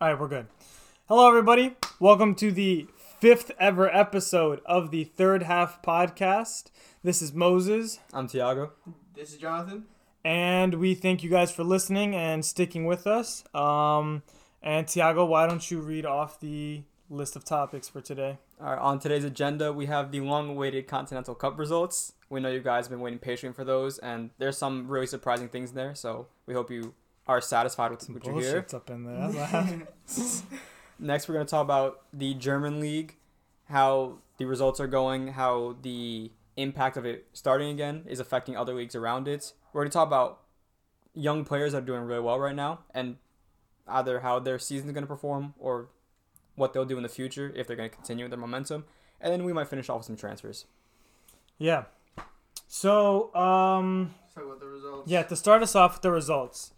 All right, we're good. Hello, everybody. Welcome to the fifth ever episode of the Third Half Podcast. This is Moses, I'm Tiago. This is Jonathan. and we thank you guys for listening and sticking with us. Um, and Tiago, why don't you read off the list of topics for today? All right, on today's agenda, we have the long-awaited Continental Cup results. We know you guys have been waiting patiently for those, and there's some really surprising things there. So we hope you are satisfied with what you hear. Up in there. That's what happened. Next, we're going to talk about the German league, how the results are going, how the impact of it starting again is affecting other leagues around it. We're going to talk about young players that are doing really well right now, and either how their season's going to perform or what they'll do in the future if they're going to continue their momentum. And then we might finish off with some transfers. yeah. So, um, Let's talk about the results. yeah, to start us off with the results.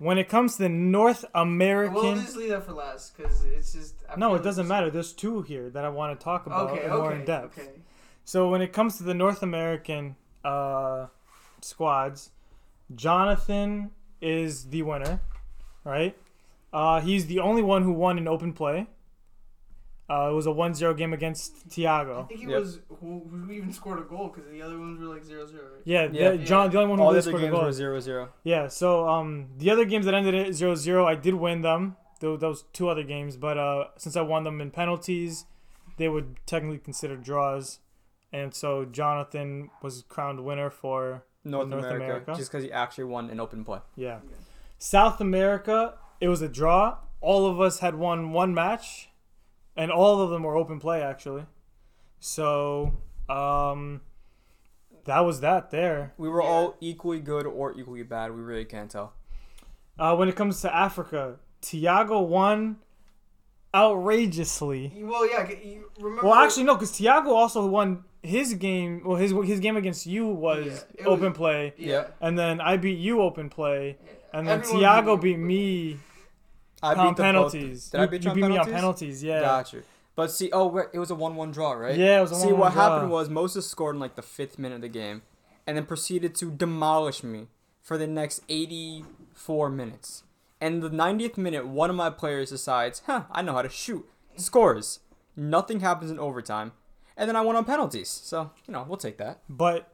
When it comes to the North American. We'll just leave that for last because it's just. I No, it doesn't matter. There's two here that I want to talk about Okay, in okay, more in depth. okay. So when it comes to the North American uh, squads, Jonathan is the winner, right? Uh, he's the only one who won in open play. Uh, it was a 1-0 game against Thiago. I Tiago. think it Yep. was who, who even scored a goal because the other ones were like 0 0. Right? Yeah, Yeah. the, John, the only one who All the really other scored a games goal. were 0 0. Yeah, so um, the other games that ended at 0-0, I did win them. Those two other games, but uh, since I won them in penalties, they would technically consider draws, and so Jonathan was crowned winner for North, North America, America. just because he actually won an open play. yeah. Yeah. South America, it was a draw. All of us had won one match, and all of them were open play actually. So um, that was that there. We were Yeah. all equally good or equally bad. We really can't tell. Uh, when it comes to Africa, Tiago won outrageously. Well, yeah. You remember? Well, actually, no, because Tiago also won his game. Well, his his game against you was Yeah, it open was- play, Yeah. and then I beat you open play, and then Everyone Tiago beat beat you. me I on beat both- penalties. Did you, I beat you beat me on penalties? penalties? Yeah. Got you. But see, oh, wait, it was a one-one draw, right? Yeah, it was a See, 1-1 what draw. happened was Moses scored in like the fifth minute of the game, and then proceeded to demolish me for the next 84 minutes. And the 90th minute, one of my players decides, "Huh, I know how to shoot." Scores. Nothing happens in overtime, and then I won on penalties. So you know, we'll take that. But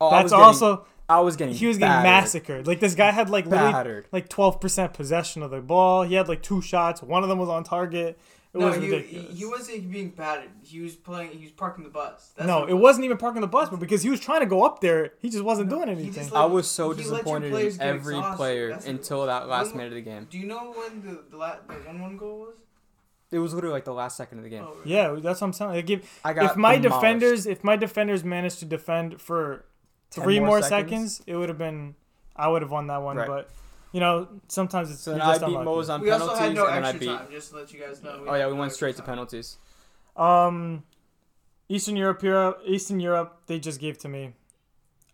Oh, that's getting- also I was getting. he was getting battered. massacred. Like this guy had like Battered. like twelve percent possession of the ball. He had like two shots. One of them was on target. It no, was he, ridiculous. he, he wasn't being battered. He was playing. He was parking the bus. That's no, it wasn't even parking the bus, but because he was trying to go up there, he just wasn't doing anything. just I was so he let your disappointed in every exhausted. player That's- until that last When- minute of the game. Do you know when the the, la- the one one goal was? It was literally like the last second of the game. Oh, right. yeah, that's what I'm saying. Like, if, I got if my demolished. defenders, if my defenders managed to defend for 10 three more more seconds? seconds, it would have been, I would have won that one. Right. But you know, sometimes it's So you're then I just beat unlucky. Mose on We penalties, also had no and then I extra beat. time. Just to let you guys know. Oh yeah, we no went extra straight to penalties. Um, Eastern Europe, Europe, Eastern Europe, they just gave to me.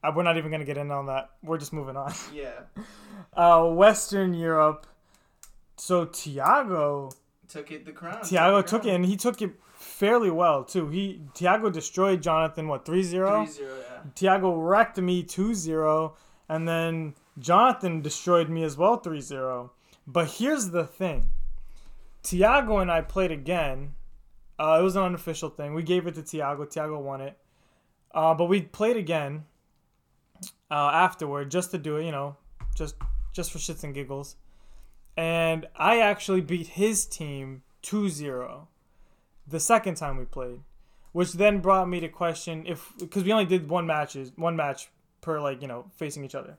Uh, we're not even gonna get in on that. We're just moving on. Yeah, Uh, Western Europe. So Tiago, took it the crown. Tiago the took it, and he took it fairly well too. He Tiago destroyed Jonathan what 3-0? 3-0, yeah. Tiago wrecked me 2-0, and then Jonathan destroyed me as well 3-0. But here's the thing. Tiago and I played again. Uh, it was an unofficial thing. We gave it to Tiago. Tiago won it. Uh, but we played again uh, afterward just to do it, you know, just just for shits and giggles. And I actually beat his team 2-0 the second time we played, which then brought me to question if because we only did one matches, one match per like, you know, facing each other.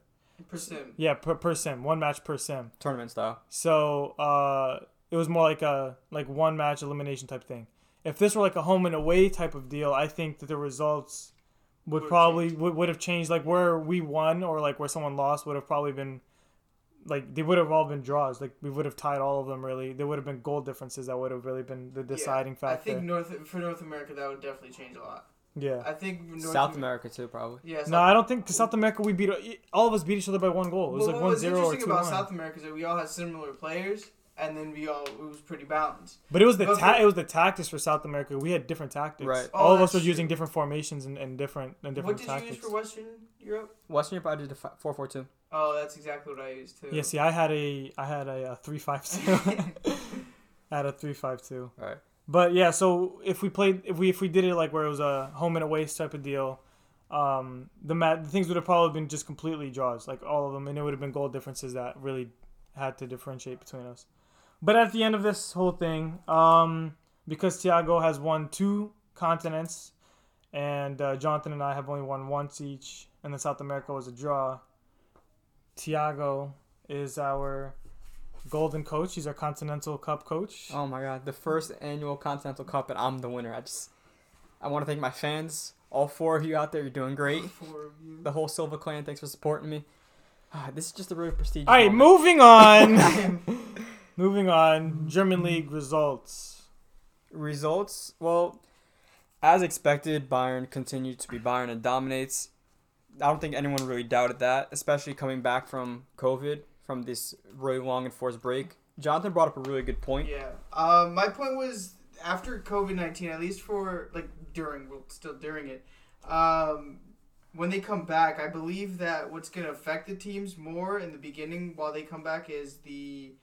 Per sim. Yeah, per, per sim, one match per sim. Tournament style. So uh, it was more like a like one match elimination type thing. If this were like a home and away type of deal, I think that the results would Would've probably changed. would, would have changed. Like where we won or like where someone lost would have probably been like they would have all been draws. Like we would have tied all of them. Really, there would have been goal differences that would have really been the deciding I factor. I think North for North America that would definitely change a lot. yeah. I think North South Am- America too, probably. Yeah. No, I don't think because South America we beat all of us beat each other by one goal. It was well, like what one was or interesting two about one. South America is that we all had similar players, and then we all it was pretty balanced. But it was the But ta- for- it was the tactics for South America. We had different tactics. Right. Oh, all Oh, of us that's were using different formations and, and different and different. What different did tactics. you use for Western Europe? Western Europe, I did a four four two. Oh, that's exactly what I used too. Yeah, see, I had a I had a, uh three five two. I had a three five two. Right. But yeah, so if we played, if we if we did it like where it was a home and away type of deal, um, the mat the things would have probably been just completely draws, like all of them, and it would have been goal differences that really had to differentiate between us. But at the end of this whole thing, um, because Thiago has won two continents, and uh, Jonathan and I have only won once each, and then South America was a draw. Thiago is our golden coach. He's our Continental Cup coach. Oh my god, the first annual Continental Cup, and I'm the winner. I just, I want to thank my fans, all four of you out there. You're doing great. Four of you. The whole Silva clan, thanks for supporting me. Ah, this is just a really prestigious. All right, moment. moving on. moving on. German league results. Results, well, as expected, Bayern continued to be Bayern and dominates. I don't think anyone really doubted that, especially coming back from COVID, from this really long enforced break. Jonathan brought up a really good point. Yeah. Um, my point was after COVID nineteen, at least for like during, well, still during it, um, when they come back, I believe that what's going to affect the teams more in the beginning while they come back is the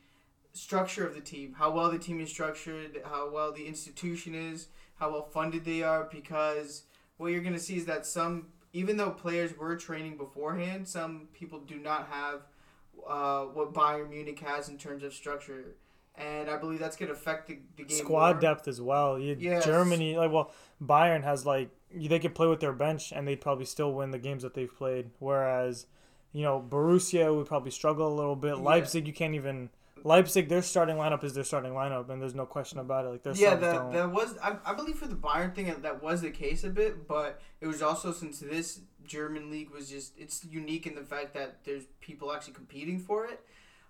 structure of the team, how well the team is structured, how well the institution is, how well funded they are. Because what you're going to see is that some, even though players were training beforehand, some people do not have uh, what Bayern Munich has in terms of structure. And I believe that's going to affect the, the game. Squad more. depth as well. You, Yes. Germany, like well, Bayern has like they could play with their bench and they'd probably still win the games that they've played. Whereas, you know, Borussia would probably struggle a little bit. Yeah. Leipzig, you can't even. Leipzig, their starting lineup is their starting lineup, and there's no question about it. Like their Yeah, that, don't. that was I, I believe for the Bayern thing that was the case a bit, but it was also since this German league was just it's unique in the fact that there's people actually competing for it.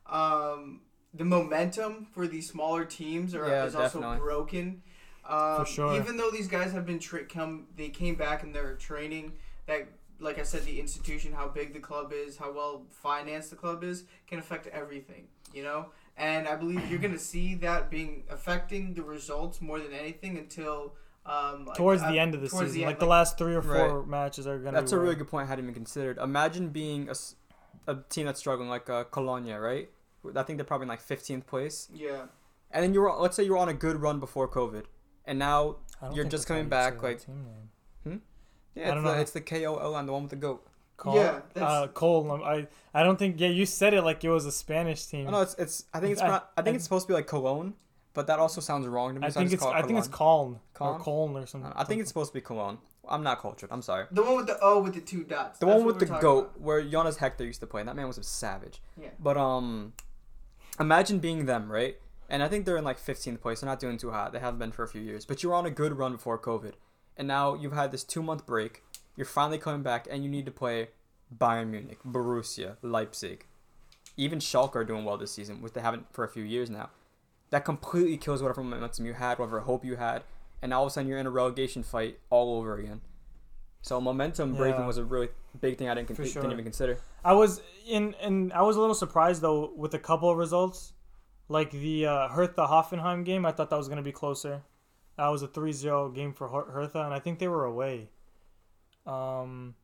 Um, the momentum for these smaller teams are Yeah, is also broken. Um, For sure. Even though these guys have been tra- come, they came back in their training. That, like I said, the institution, how big the club is, how well financed the club is, can affect everything. You know, and I believe you're gonna see that being affecting the results more than anything until um, like, towards uh, the end of the season, the end, like the last three or four matches are gonna. That's be a really good point I hadn't even considered. Imagine being a team that's struggling, like uh, Cologne, right? I think they're probably in like 15th place. Yeah. And then you're, let's say you're on a good run before COVID. And now, you're just coming back, like- team name. yeah, I don't the, know. it's the KOL and the one with the goat. Col- Yeah, that's- uh, Cole. um, I I don't think. Yeah, you said it like it was a Spanish team. Oh, no, it's, it's, I think it's, I- not, I think I- it's supposed to be like Cologne, but that also sounds wrong to me. I so think just it's call it I think it's Cologne. Coln or Coln? Coln or something. I think it's supposed to be Cologne. I'm not cultured. I'm sorry. The one with the O with the two dots. The That's one with the goat, about. where Jonas Hector used to play. That man was a savage. Yeah. But um, imagine being them, right? And I think they're in like 15th place. They're not doing too hot. They haven't been for a few years. But you were on a good run before COVID, and now you've had this two month break. You're finally coming back, and you need to play Bayern Munich, Borussia, Leipzig, even Schalke are doing well this season, which they haven't for a few years now. That completely kills whatever momentum you had, whatever hope you had, and all of a sudden you're in a relegation fight all over again. So momentum breaking was a really big thing I didn't, con- For didn't even consider. I was in, and I was a little surprised though with a couple of results, like the uh, Hertha Hoffenheim game. I thought that was gonna be closer. That was a 3-0 game for Her- Hertha, and I think they were away. Um,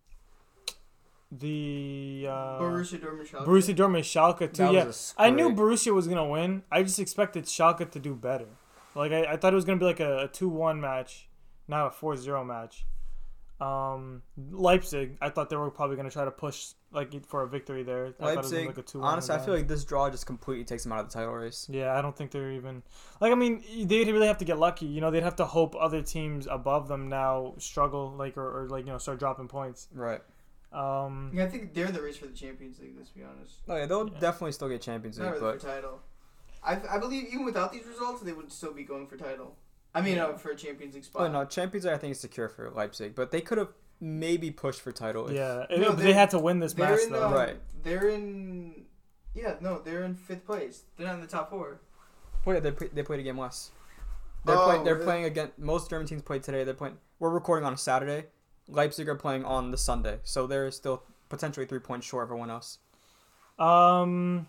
the uh, Borussia Dortmund. Schalke. Borussia Dortmund Schalke too. That Yeah, was a I knew scrape. Borussia was gonna win. I just expected Schalke to do better. Like I, I thought it was gonna be like a, a two-one match, not a 4-0 match. Um, Leipzig, I thought they were probably gonna try to push like for a victory there. I thought it Leipzig, like a 2-1 honestly, I feel like this draw just completely takes them out of the title race. Yeah, I don't think they're even like. I mean, they'd really have to get lucky. You know, they'd have to hope other teams above them now struggle, like or, or like you know start dropping points. Right. Um, Yeah, I think they're in the race for the Champions League. Let's be honest. Oh yeah, they'll Yeah. definitely still get Champions Not League, really but for title. I, I believe even without these results, they would still be going for title. I mean, uh, for a Champions League spot. oh no, Champions League I think is secure for Leipzig, but they could have maybe pushed for title. if- yeah, No, it- they they're- had to win this match in. though. Um, Right. They're in. Yeah, no, they're in fifth place. They're not in the top four. Well, yeah, they play, they played a game less. They're Oh, playing. They're really? playing against most German teams played today. They're playing. We're recording on a Saturday. Leipzig are playing on the Sunday, so they're still potentially three points short of everyone else. Um,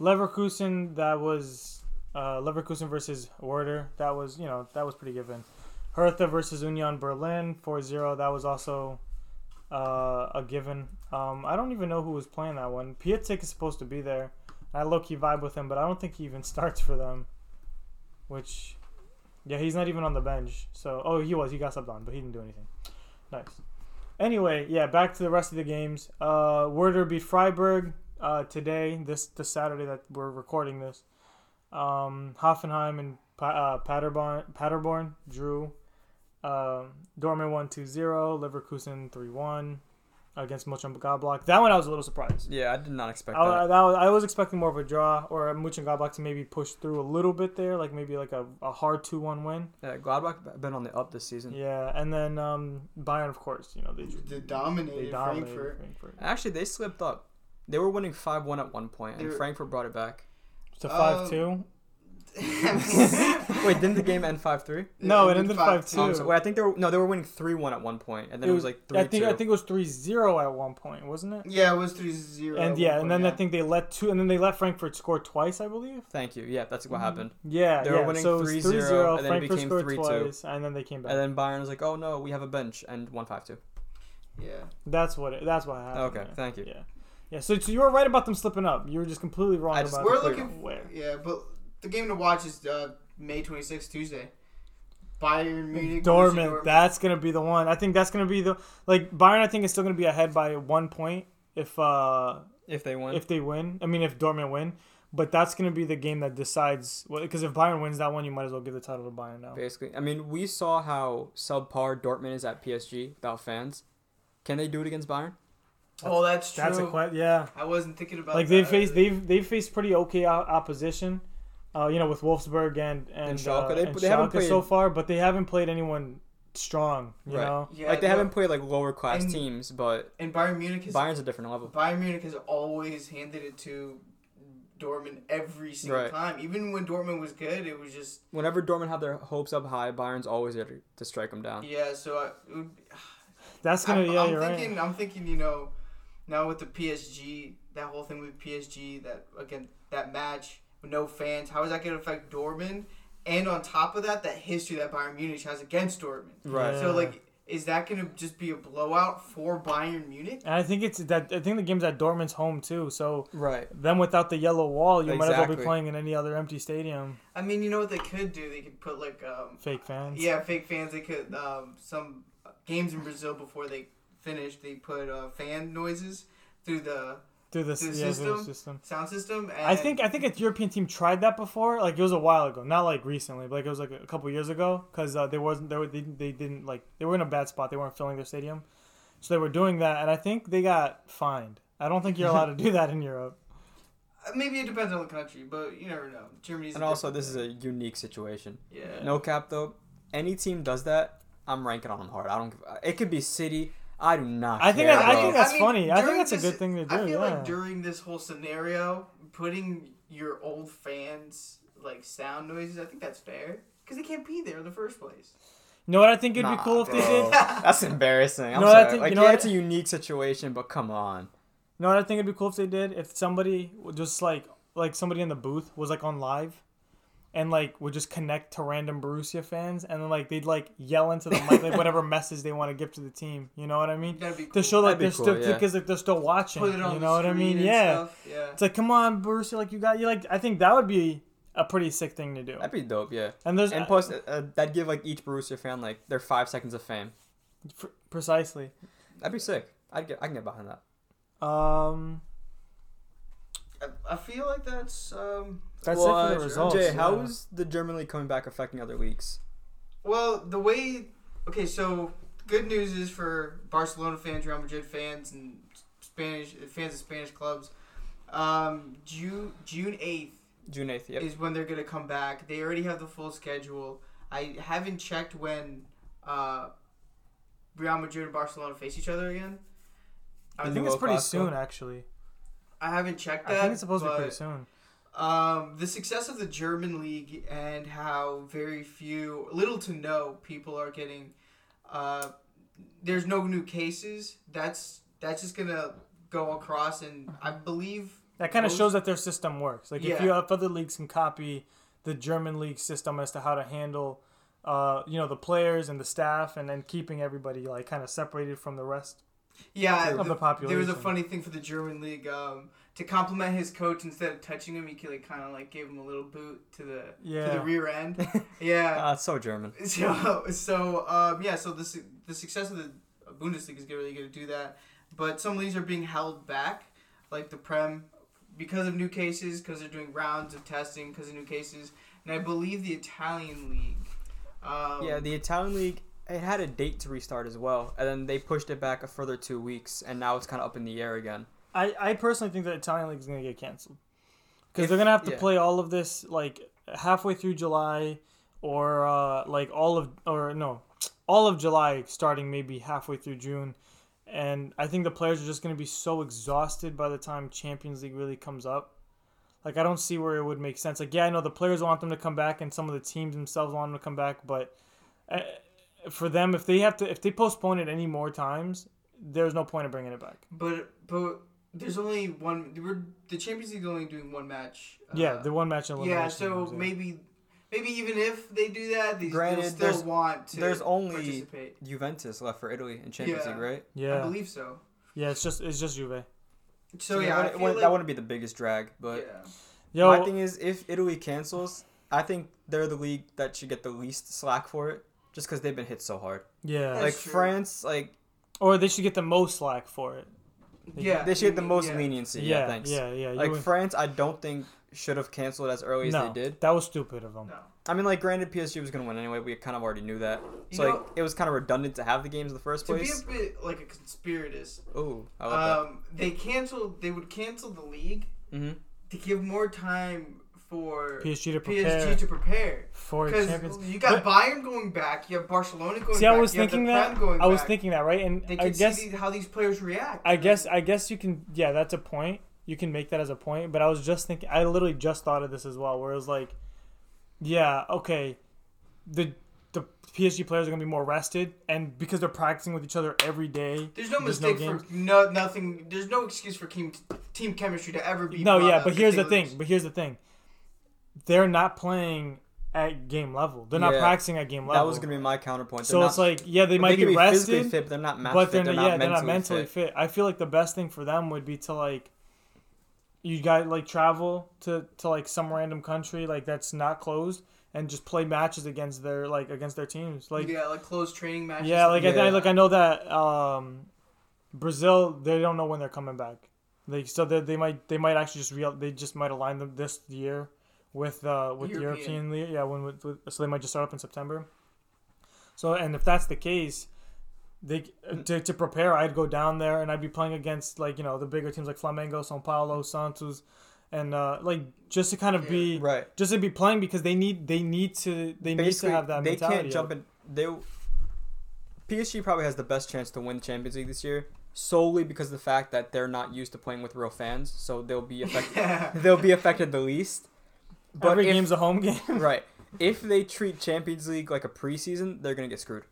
Leverkusen, that was uh, Leverkusen versus Werder. That was you know that was pretty given. Hertha versus Union Berlin 4-0. That was also uh, a given. Um, I don't even know who was playing that one. Piatek is supposed to be there. I low key vibe with him, but I don't think he even starts for them. Which, yeah, he's not even on the bench. So, oh, he was. He got subbed on, but he didn't do anything. Nice. Anyway, yeah, back to the rest of the games. Uh, Werder beat Freiburg uh, today, this this Saturday that we're recording this. Um, Hoffenheim and pa- uh, Paderborn, Paderborn drew. Uh, Dortmund won 2-0, Leverkusen 3-1 against Mönchengladbach. That one I was a little surprised. Yeah, I did not expect I, that. that was, I was expecting more of a draw or Mönchengladbach to maybe push through a little bit there, like maybe like a, a hard 2-1 win. Yeah, Gladbach been on the up this season. Yeah, and then um, Bayern, of course, you know they They they dominated, dominated Frankfurt. Frankfurt. Actually, they slipped up. They were winning five one at one point, and They were- Frankfurt brought it back. To Uh, five two. Wait, didn't the game end five three? No, it ended 5-2. Oh, so, wait, I think they were no, they were winning three one at one point, and then it, was, like three I think two. I think it was 3-0 at one point, wasn't it? Yeah, it was 3 0. And yeah, and then I think they let two, and then they let Frankfurt score twice, I believe. Thank you. Yeah, that's what happened. Yeah, They were yeah. winning so 3-0, 3-0, and then it Frankfurt became scored 3-2. twice, and then they came back. And then Bayern was like, "Oh no, we have a bench," and one five two. Yeah. that's what it, that's what happened. Okay, yeah. thank you. Yeah, yeah. So, so you were right about them slipping up. You were just completely wrong I just- about We're looking. where. Yeah, but the game to watch is uh, May 26th, Tuesday. Bayern Munich. Dortmund, Dortmund. that's gonna be the one. I think that's gonna be the like Bayern. I think is still gonna be ahead by one point if uh If they win, if they win. I mean, if Dortmund win, but that's gonna be the game that decides. Because if Bayern wins that one, you might as well give the title to Bayern now. basically, I mean, we saw how subpar Dortmund is at PSG without fans. Can they do it against Bayern? Oh, that's true. That's a que- yeah. I wasn't thinking about Like they've faced they've they've faced pretty okay opposition. Uh, you know, with Wolfsburg and and, And Schalke. uh, They- and they haven't Schalke so far, but they haven't played anyone strong. You Right. know, Yeah, like they no, haven't played like lower class And- teams, but And Bayern Munich has Bayern's a different level. Bayern Munich has always handed it to Dortmund every single Right. time. Even when Dortmund was good, it was just Whenever Dortmund had their hopes up high, Bayern's always there to, to strike them down. yeah. So I, it would, that's gonna I'm, yeah, I'm you're thinking. right. I'm thinking. You know, now with the PSG, that whole thing with PSG, that again, that match with no fans. How is that going to affect Dortmund? And on top of that, that history that Bayern Munich has against Dortmund. Right. Yeah. So like, is that going to just be a blowout for Bayern Munich? And I think it's that I think the game's at Dortmund's home too. So Right. then without the yellow wall, you might as well be playing in any other empty stadium. I mean, you know what they could do? They could put like um, Fake fans. Yeah, fake fans. They could um, some games in Brazil before they finished. They put uh, fan noises through the Through the, Through the yeah, through system? system. sound system. And I think I think a European team tried that before. Like it was a while ago, not like recently, but like it was like a couple years ago because uh, they wasn't they, were, they they didn't like they were in a bad spot. They weren't filling their stadium, so they were doing that, and I think they got fined. I don't think you're allowed to do that in Europe. uh, maybe it depends on the country, but you never know. Germany's And also, this is a unique situation. yeah. No cap though. Any team does that, I'm ranking on them hard. I don't. give- It could be City. I do not. I think care, that- I bro. think that's funny. I think during that's a good thing to do. I feel yeah. like during this whole scenario, putting your old fans like sound noises, I think that's fair because they can't be there in the first place. You know what I think it'd Nah, be cool if they did? That's embarrassing. I'm No, I sorry. think- like, you know yeah, what- it's a unique situation, but come on. You know what I think it'd be cool if they did? If somebody just like like somebody in the booth was like on live and like would just connect to random Borussia fans and then like they'd like yell into the mic like whatever message they want to give to the team. You know what I mean? That'd be cool. To show like That'd be they're cool, still yeah. because like they're still watching. Put it on you the know what I mean? Yeah. Yeah. It's like come on Borussia, like you got you like I think that would be a pretty sick thing to do. That'd be dope. Yeah. And there's And plus, uh, uh, that'd give like each Borussia fan like their five seconds of fame. Pr- precisely. That'd be sick. I'd get. I can get behind that. Um, I, I feel like that's um. that's Well, it for uh, the results. Jay, yeah. how is the German league coming back affecting other leagues? Well, the way okay, so good news is for Barcelona fans, Real Madrid fans, and Spanish fans of Spanish clubs. Um, June June eighth June eighth. Yep. is when they're gonna come back. They already have the full schedule. I haven't checked when uh, Real Madrid and Barcelona face each other again. I The think it's pretty Clasico? soon actually. I haven't checked that. I think it's supposed to be but- pretty soon. Um, the success of the German league and how very few, little to no people are getting. Uh, there's no new cases. That's that's just gonna go across, and I believe That kind of shows that their system works. Like if you if other leagues can copy the German league system as to how to handle, uh, you know, the players and the staff, and then keeping everybody like kind of separated from the rest. Yeah, of the There was a funny thing for the German league. Um, to compliment his coach, instead of touching him, he like kind of like gave him a little boot to the to Yeah. the rear end. Yeah. Ah, it's so German. So so um, yeah. So the the success of the Bundesliga is really going to do that, but some leagues are being held back, like the Prem, because of new cases, because they're doing rounds of testing because of new cases, and I believe the Italian league. Um, yeah, the Italian league it had a date to restart as well, and then they pushed it back a further two weeks, and now it's kind of up in the air again. I, I personally think that Italian league is going to get canceled because they're going to have to yeah. play all of this like halfway through July or uh, like all of or no all of July starting maybe halfway through June and I think the players are just going to be so exhausted by the time Champions League really comes up like I don't see where it would make sense like yeah I know the players want them to come back and some of the teams themselves want them to come back but uh, for them if they have to if they postpone it any more times there's no point in bringing it back But but there's only one. We're the Champions League only doing one match. uh, yeah the one match yeah. So games, yeah. maybe maybe even if they do that, they Granted, still there's- want to. there's only- participate. Juventus left for Italy in Champions Yeah. League, right? Yeah, I believe so. yeah. It's just it's just Juve. So it yeah, I wouldn't- feel wouldn't- like, that wouldn't be the biggest drag, but yeah. Yo, my thing is, if Italy cancels, I think they're the league that should get the least slack for it, just because they've been hit so hard. yeah. That's like true. France, like or they should get the most slack for it. yeah, they should get the you- most yeah. leniency. Yeah, Yeah, thanks. yeah, yeah. Like would- France, I don't think should have canceled as early as they did. that was stupid of them. No. I mean, like, granted, PSG was gonna win anyway. We kind of already knew that, You so know- like, it was kind of redundant to have the games in the first To be place. a bit like a conspiratist, Oh, I like um, they canceled. They would cancel the league. Mm-hmm. to give more time for PSG to prepare PSG to prepare. for Champions. you got But- Bayern going back, you have Barcelona going See, back. I was thinking that. I was back. thinking that, right? And They I guess see how these players react. I guess I guess you can yeah, that's a point. You can make that as a point, but I was just thinking I literally just thought of this as well where it was like yeah, okay. The the PSG players are going to be more rested and because they're practicing with each other every day. There's no There's no mistake for no nothing. There's no excuse for team team chemistry to ever be. No, yeah, but here's the thing. lose. But here's the thing. They're not playing at game level. They're not Yeah. practicing at game level. That was gonna be my counterpoint. so They're it's not- like yeah, they might can be physically rested, fit, but they're not match but fit. they're, They're, yeah, not they're not mentally mentally fit. fit. I feel like the best thing for them would be to like you got like travel to to like some random country like that's not closed and just play matches against their like against their teams. Like yeah, like closed training matches. yeah, like I, Yeah. I like I know that um Brazil they don't know when they're coming back. They so they, they might they might actually just real they just might align them this year with uh with the European. League. Yeah, when with, with, so they might just start up in September. So and if that's the case, they to, to prepare, I'd go down there and I'd be playing against like you know the bigger teams like Flamengo, São Paulo, Santos, and uh, like just to kind of Yeah. be Right. just to be playing because they need they need to they need to have that they can't jump in. They PSG probably has the best chance to win the Champions League this year solely because of the fact that they're not used to playing with real fans, so they'll be affected. They'll be affected the least. But Every if- game's a home game. right. If they treat Champions League like a preseason, they're gonna get screwed.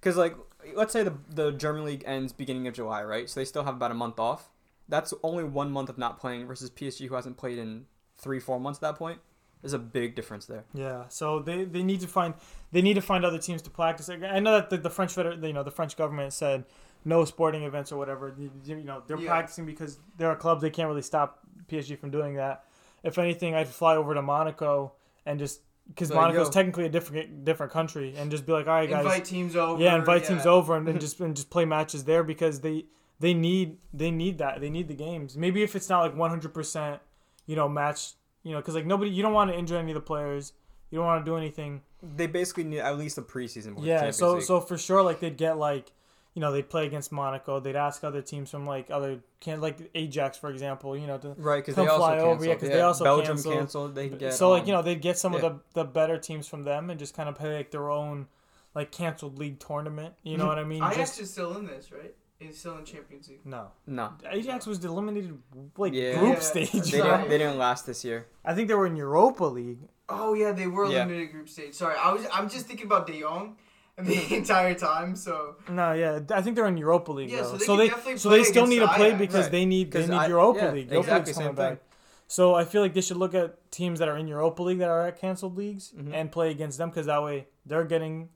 Because like, let's say the the German league ends beginning of July, right? So they still have about a month off. That's only one month of not playing versus PSG, who hasn't played in three, four months at that point. There's a big difference there. Yeah, so they, they need to find they need to find other teams to practice. I know that the, the French feder- you know the French government said no sporting events or whatever. You, you know they're Yeah. practicing because there are clubs they can't really stop PSG from doing that. If anything, I'd fly over to Monaco and just because There you Monaco's technically a different different country and just be like, all right, guys, invite teams over. yeah, invite teams over and, and just and just play matches there because they they need they need that they need the games. Maybe if it's not like one hundred percent, you know, match, you know, because like nobody you don't want to injure any of the players. You don't want to do anything. They basically need at least a preseason. with yeah, so League. so for sure, like they'd get like, you know, they'd play against Monaco. They'd ask other teams from like other can like Ajax for example, you know, to right because they also fly canceled. over, yeah, 'cause yeah, they also Belgium canceled. canceled. They get so like um, you know they'd get some yeah. of the the better teams from them and just kind of play like their own like canceled league tournament. You know what I mean? Ajax Just is still in this, right? He's still in Champions League. no. no. Ajax was eliminated like Yeah. group Yeah. stage. They right. didn't, they didn't last this year. I think they were in Europa League. Oh yeah, they were Yeah. eliminated group stage. Sorry, I was I'm just thinking about De Jong the entire time. So No, yeah, I think they're in Europa League Yeah, though. so they so they definitely so play they still need to play because Right. they need they 'Cause need I- Europa yeah, League. Europa exactly, League's coming same back. thing. So I feel like they should look at teams that are in Europa League that are at canceled leagues Mhm. and play against them because that way they're getting,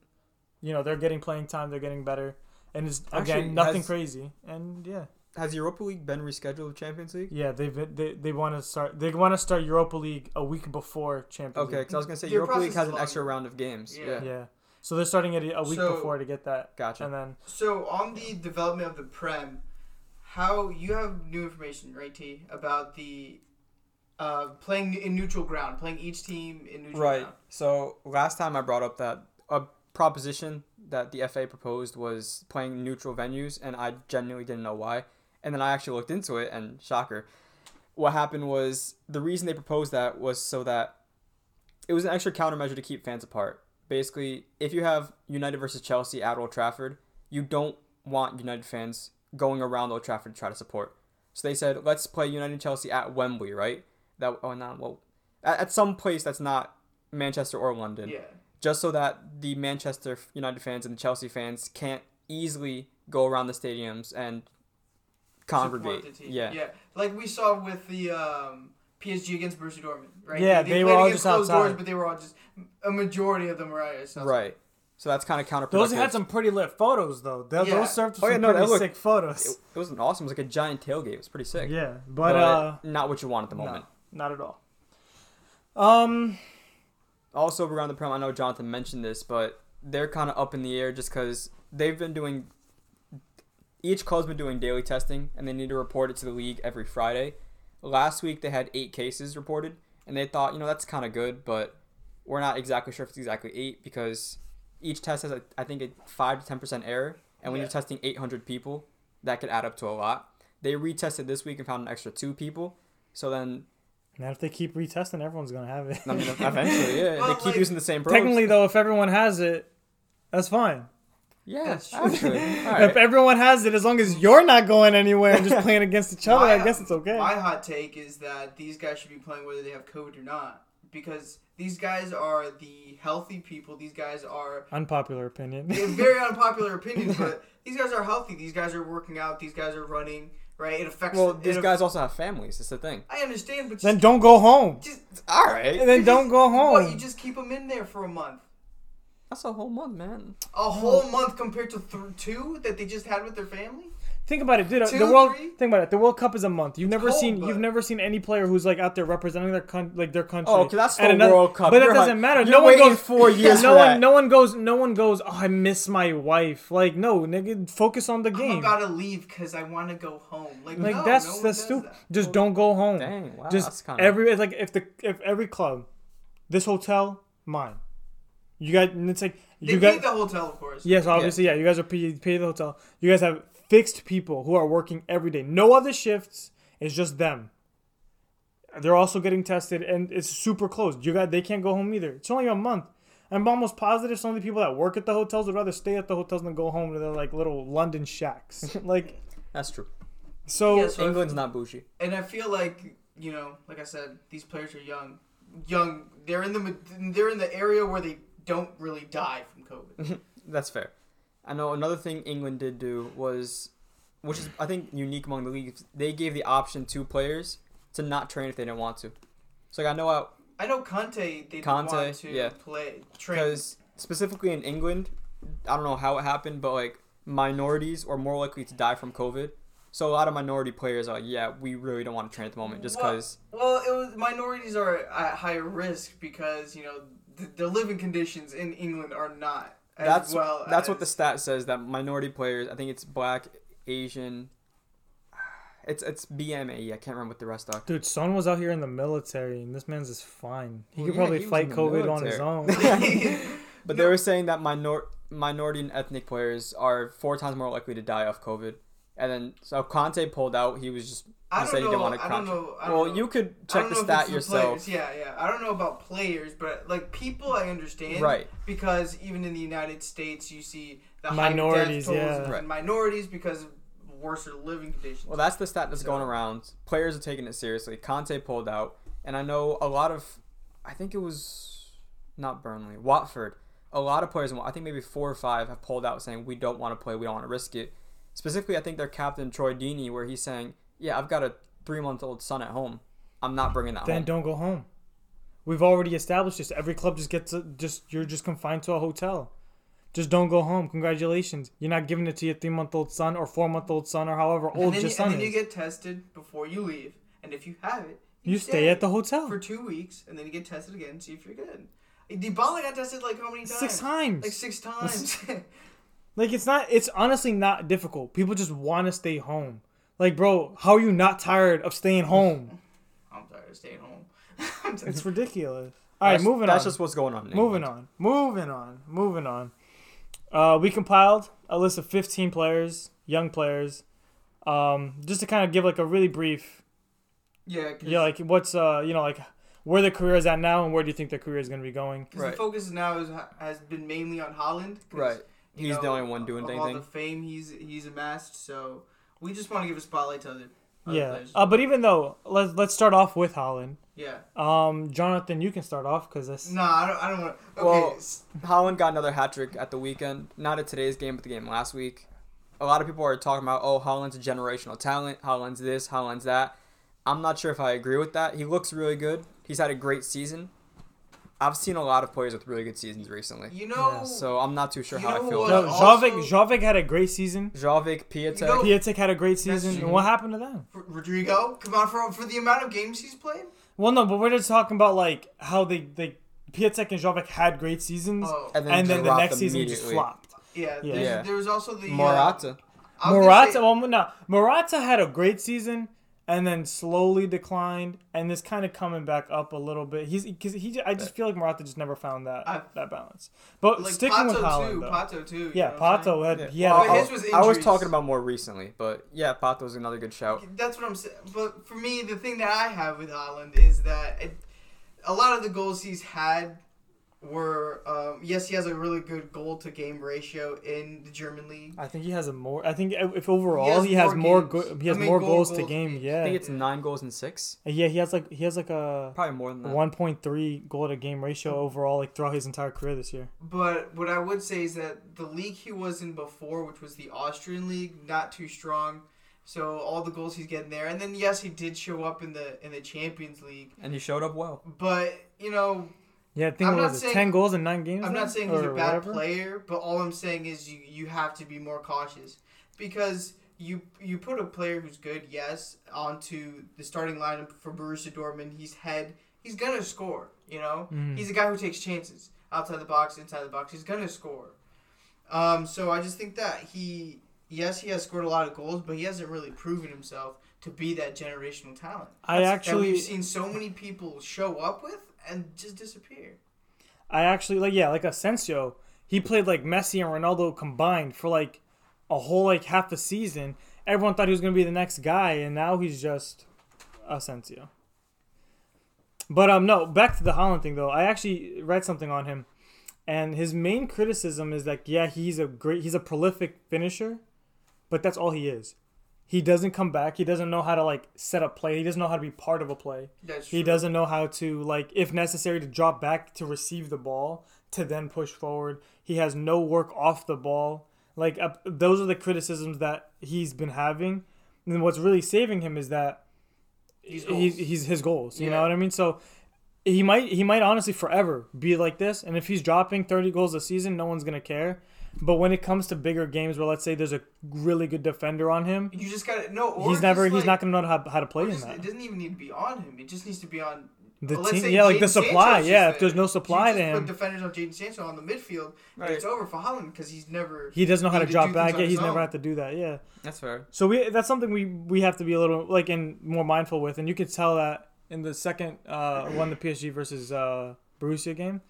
you know, they're getting playing time. They're getting better, and it's Actually, again nothing has- crazy. And yeah, Has Europa League been rescheduled to Champions League? yeah, they've been- they they want to start they want to start Europa League a week before Champions Okay, League. because I was gonna say Their Europa League has is an extra round of games. Yeah. Yeah, Yeah, so they're starting it a week So- before to get that, gotcha. and then So on the development of the Prem, how you have new information, right, T, about the uh, playing in neutral ground, playing each team in neutral Right. ground. Right. So last time I brought up that a proposition that the FA proposed was playing neutral venues, and I genuinely didn't know why. And then I actually looked into it, and shocker, what happened was the reason they proposed that was so that it was an extra countermeasure to keep fans apart. Basically, if you have United versus Chelsea at Old Trafford, you don't want United fans going around Old Trafford to try to support. So they said, let's play United and Chelsea at Wembley, right? That oh not well, at, at some place that's not Manchester or London, Yeah. just so that the Manchester United fans and the Chelsea fans can't easily go around the stadiums and congregate. Yeah. Yeah. Like we saw with the um, PSG against Borussia Dortmund, right? Yeah, they were played all against just closed outside. doors, but they were all just a majority of them were outside. Right. So that's kind of counterproductive. those had some pretty lit photos though. Th- Yeah. Those served Oh, some yeah, no, pretty looked- sick photos. It, it wasn't awesome. It was like a giant tailgate. It was pretty sick. yeah, but, uh, not what you want at the no, moment. not at all. Um, Also, around the prem, I know Jonathan mentioned this, but they're kind of up in the air just because they've been doing. Each club's been doing daily testing, and they need to report it to the league every Friday. Last week they had eight cases reported, and they thought, you know, that's kind of good, but we're not exactly sure if it's exactly eight because each test has, a, I think, a five to ten percent error, and when Yeah. you're testing 800 people, that could add up to a lot. They retested this week and found an extra two people, so then now, if they keep retesting, everyone's gonna have it. I mean, eventually, yeah, Well, they keep like, using the same. probes. Technically, though, if everyone has it, that's fine. Yeah, That's true. actually. All If everyone has it, as long as you're not going anywhere and just playing against each other, My- I guess it's okay. My hot take is that these guys should be playing whether they have COVID or not, because these guys are the healthy people. These guys are Unpopular opinion. very unpopular opinions, but these guys are healthy. These guys are working out. These guys are running. Right? It affects. Well, it these aff- guys also have families. It's the thing. I understand, but just, then don't go home. just All right. And then don't go home. what? You just keep them in there for a month. That's a whole month, man. A whole month compared to th- two that they just had with their family. Think about it, dude. Two, the world. three? Think about it. The World Cup is a month. You've never Cold, seen. but- You've never seen any player who's like out there representing their con- like their country. Oh, 'cause that's the another- World Cup. But that doesn't matter. you're no one goes four years No for one. that. No one goes. No one goes. Oh, I miss my wife. Like no, nigga. Focus on the game. I'm game. about to leave because I want to go home. Like, Like no, that's no one that's does stupid. that. Just don't go home. Dang, wow, Just that's kind of every like if the if every club, this hotel, mine. You got and it's like They you paid got the hotel, of course. yes obviously yeah. you guys are pay, pay the hotel. You guys have fixed people who are working every day. No other shifts. It's just them. They're also getting tested and it's super close. You got they can't go home either. It's only a month. I'm almost positive some of the people that work at the hotels would rather stay at the hotels than go home to their like little London shacks. like That's true. so Yeah, so if- England's not bougie. And I feel like you know, like I said, these players are young. Young. They're in the they're in the area where they don't really die from COVID. That's fair. I know another thing England did do was, which is I think unique among the leagues. They gave the option to players to not train if they didn't want to. So like I know how I know Kanté. They Kanté, want to yeah. play train. because specifically in England, I don't know how it happened, but like minorities are more likely to die from COVID. So a lot of minority players are like, yeah, we really don't want to train at the moment just Well- because. Well, it was minorities are at higher risk because you know the, the living conditions in England are not as That's well. that's what the stat says that minority players. I think it's black, Asian. It's it's BMA. I can't remember what the rest are. Dude, Son was out here in the military, and this man's is fine. He Well, could yeah, probably he fight in the COVID on his own. But they were saying that minor minority and ethnic players are four times more likely to die of COVID. And then so Kanté pulled out. He was just I he don't said he know. didn't want to I don't know. I don't Well, know. you could check the stat yourself. Players. Yeah, yeah. I don't know about players, but like people, I understand. Right. Because even in the United States, you see the Minorities, high death tolls yeah. of Right. minorities because of worse living conditions. Well, that's the stat that's So- going around. Players are taking it seriously. Kanté pulled out, and I know a lot of, I think it was not Burnley, Watford. A lot of players, I think maybe four or five, have pulled out saying we don't want to play, we don't want to risk it. Specifically, I think their captain Troy Deeney, where he's saying, "Yeah, I've got a three-month-old son at home. I'm not bringing that then home." don't go home. We've already established this. Every club just gets a, just you're just confined to a hotel. Just don't go home. Congratulations. You're not giving it to your three month old son or four month old son or however And old then, your you, son and then you get tested before you leave, and if you have it, You stay at the hotel. for two weeks, and then you get tested again, see if you're good. Dybala got tested like how many times? Six times. Like six times. Like it's not. It's honestly not difficult. People just want to stay home. Like, bro, how are you not tired of staying home? I'm tired of staying home. It's ridiculous. All right, That's- moving That's on. That's just what's going on. moving on. Moving on. Moving on. Uh, we compiled a list of 15 players, young players, um, just to kind of give like a really brief, yeah, because yeah, like what's uh, you know, like where their career is at now and where do you think their career is going to be going? the Right. focus now is, has been mainly on Haaland. Right. you He's the only one doing of anything. All the fame he's he's amassed, so we just want to give a spotlight to other, other Yeah. players. Uh, but even though let's let's start off with Haaland. yeah. Um, Jonathan, you can start off because this. No, I don't. I don't want. Okay. Well- Haaland got another hat trick at the weekend. Not at today's game, but the game last week. A lot of people are talking about, oh, Haaland's a generational talent. Haaland's this, Haaland's that. I'm not sure if I agree with that. He looks really good. He's had a great season. I've seen a lot of players with really good seasons recently. you know. Yeah, So I'm not too sure how I feel what? about also- Jovic, Jovic had a great season. Jovic, Piatek. You know- Piatek had a great season. And what happened to them? R- Rodrigo, come on for for the amount of games he's played. Well, no, but we're just talking about like how they they Piatek and Jovic had great seasons, Oh, and then, and then the next season just flopped. yeah. Yeah. Yeah. There was also the uh, Morata. I was Morata, say- well, no, Morata had a great season and then slowly declined, and is kind of coming back up a little bit. He's because he, I just uh, feel like Morata just never found that I- that balance. But like sticking Pato with too. Haaland, though. Pato too. yeah, know what I'm saying? Pato had Yeah. he had Well, a- I, his was I was talking about more recently, but yeah, Pato was another good shout. That's what I'm saying. But for me, the thing that I have with Haaland is that it, a lot of the goals he's had were um, yes, he has a really good goal to game ratio in the German league. I think he has a more. I think if overall has he has more more go, he has I mean, more goal- goals to game. games. I Yeah, think it's nine goals and six. yeah, he has like he has like a Probably more than that. 1.3 goal to game ratio overall like throughout his entire career this year. But what I would say is that the league he was in before, which was the Austrian league, not too strong. So all the goals he's getting there, and then yes, he did show up in the in the Champions League. And he showed up well. But you know, Yeah, I think I'm not was saying- ten goals in nine games. I'm not saying he's a bad whatever? player, but all I'm saying is you you have to be more cautious because you you put a player who's good, yes, onto the starting lineup for Borussia Dortmund. He's head. He's gonna score. You know, Mhm. he's a guy who takes chances outside the box, inside the box. He's gonna score. Um, so I just think that he yes he has scored a lot of goals, but he hasn't really proven himself to be that generational talent. I that actually, we've seen so many people show up with and just disappear. I actually like yeah, like Asensio. He played like Messi and Ronaldo combined for like a whole like half the season. Everyone thought he was gonna be the next guy, and now he's just Asensio. But um, no, back to the Haaland thing though. I actually read something on him, and his main criticism is that yeah, he's a great, he's a prolific finisher, but that's all he is. He doesn't come back. He doesn't know how to like set up play. He doesn't know how to be part of a play. That's He doesn't know how to like if necessary to drop back to receive the ball to then push forward. He has no work off the ball. Like uh, those are the criticisms that he's been having. And what's really saving him is that He's he's, he's his goals. You Yeah. know what I mean? So he might he might honestly forever be like this. And if he's dropping 30 goals a season, no one's gonna care. But when it comes to bigger games where let's say there's a really good defender on him, You just gotta no. Or he's never just, he's like, not gonna know how, how to play or in just- that. It doesn't even need to be on him. It just needs to be on The let's team, say yeah, like the supply. Sancho's Yeah, if there's no supply you to him, Put defenders on Jadon Sancho on the midfield. Right. And it's over for Haaland because he's never. he doesn't know how to need to drop back. things Yeah, he's his never had to do that. Yeah. That's fair. So we that's something we we have to be a little like and more mindful with, and you could tell that in the second uh, one, the PSG versus uh, Borussia game.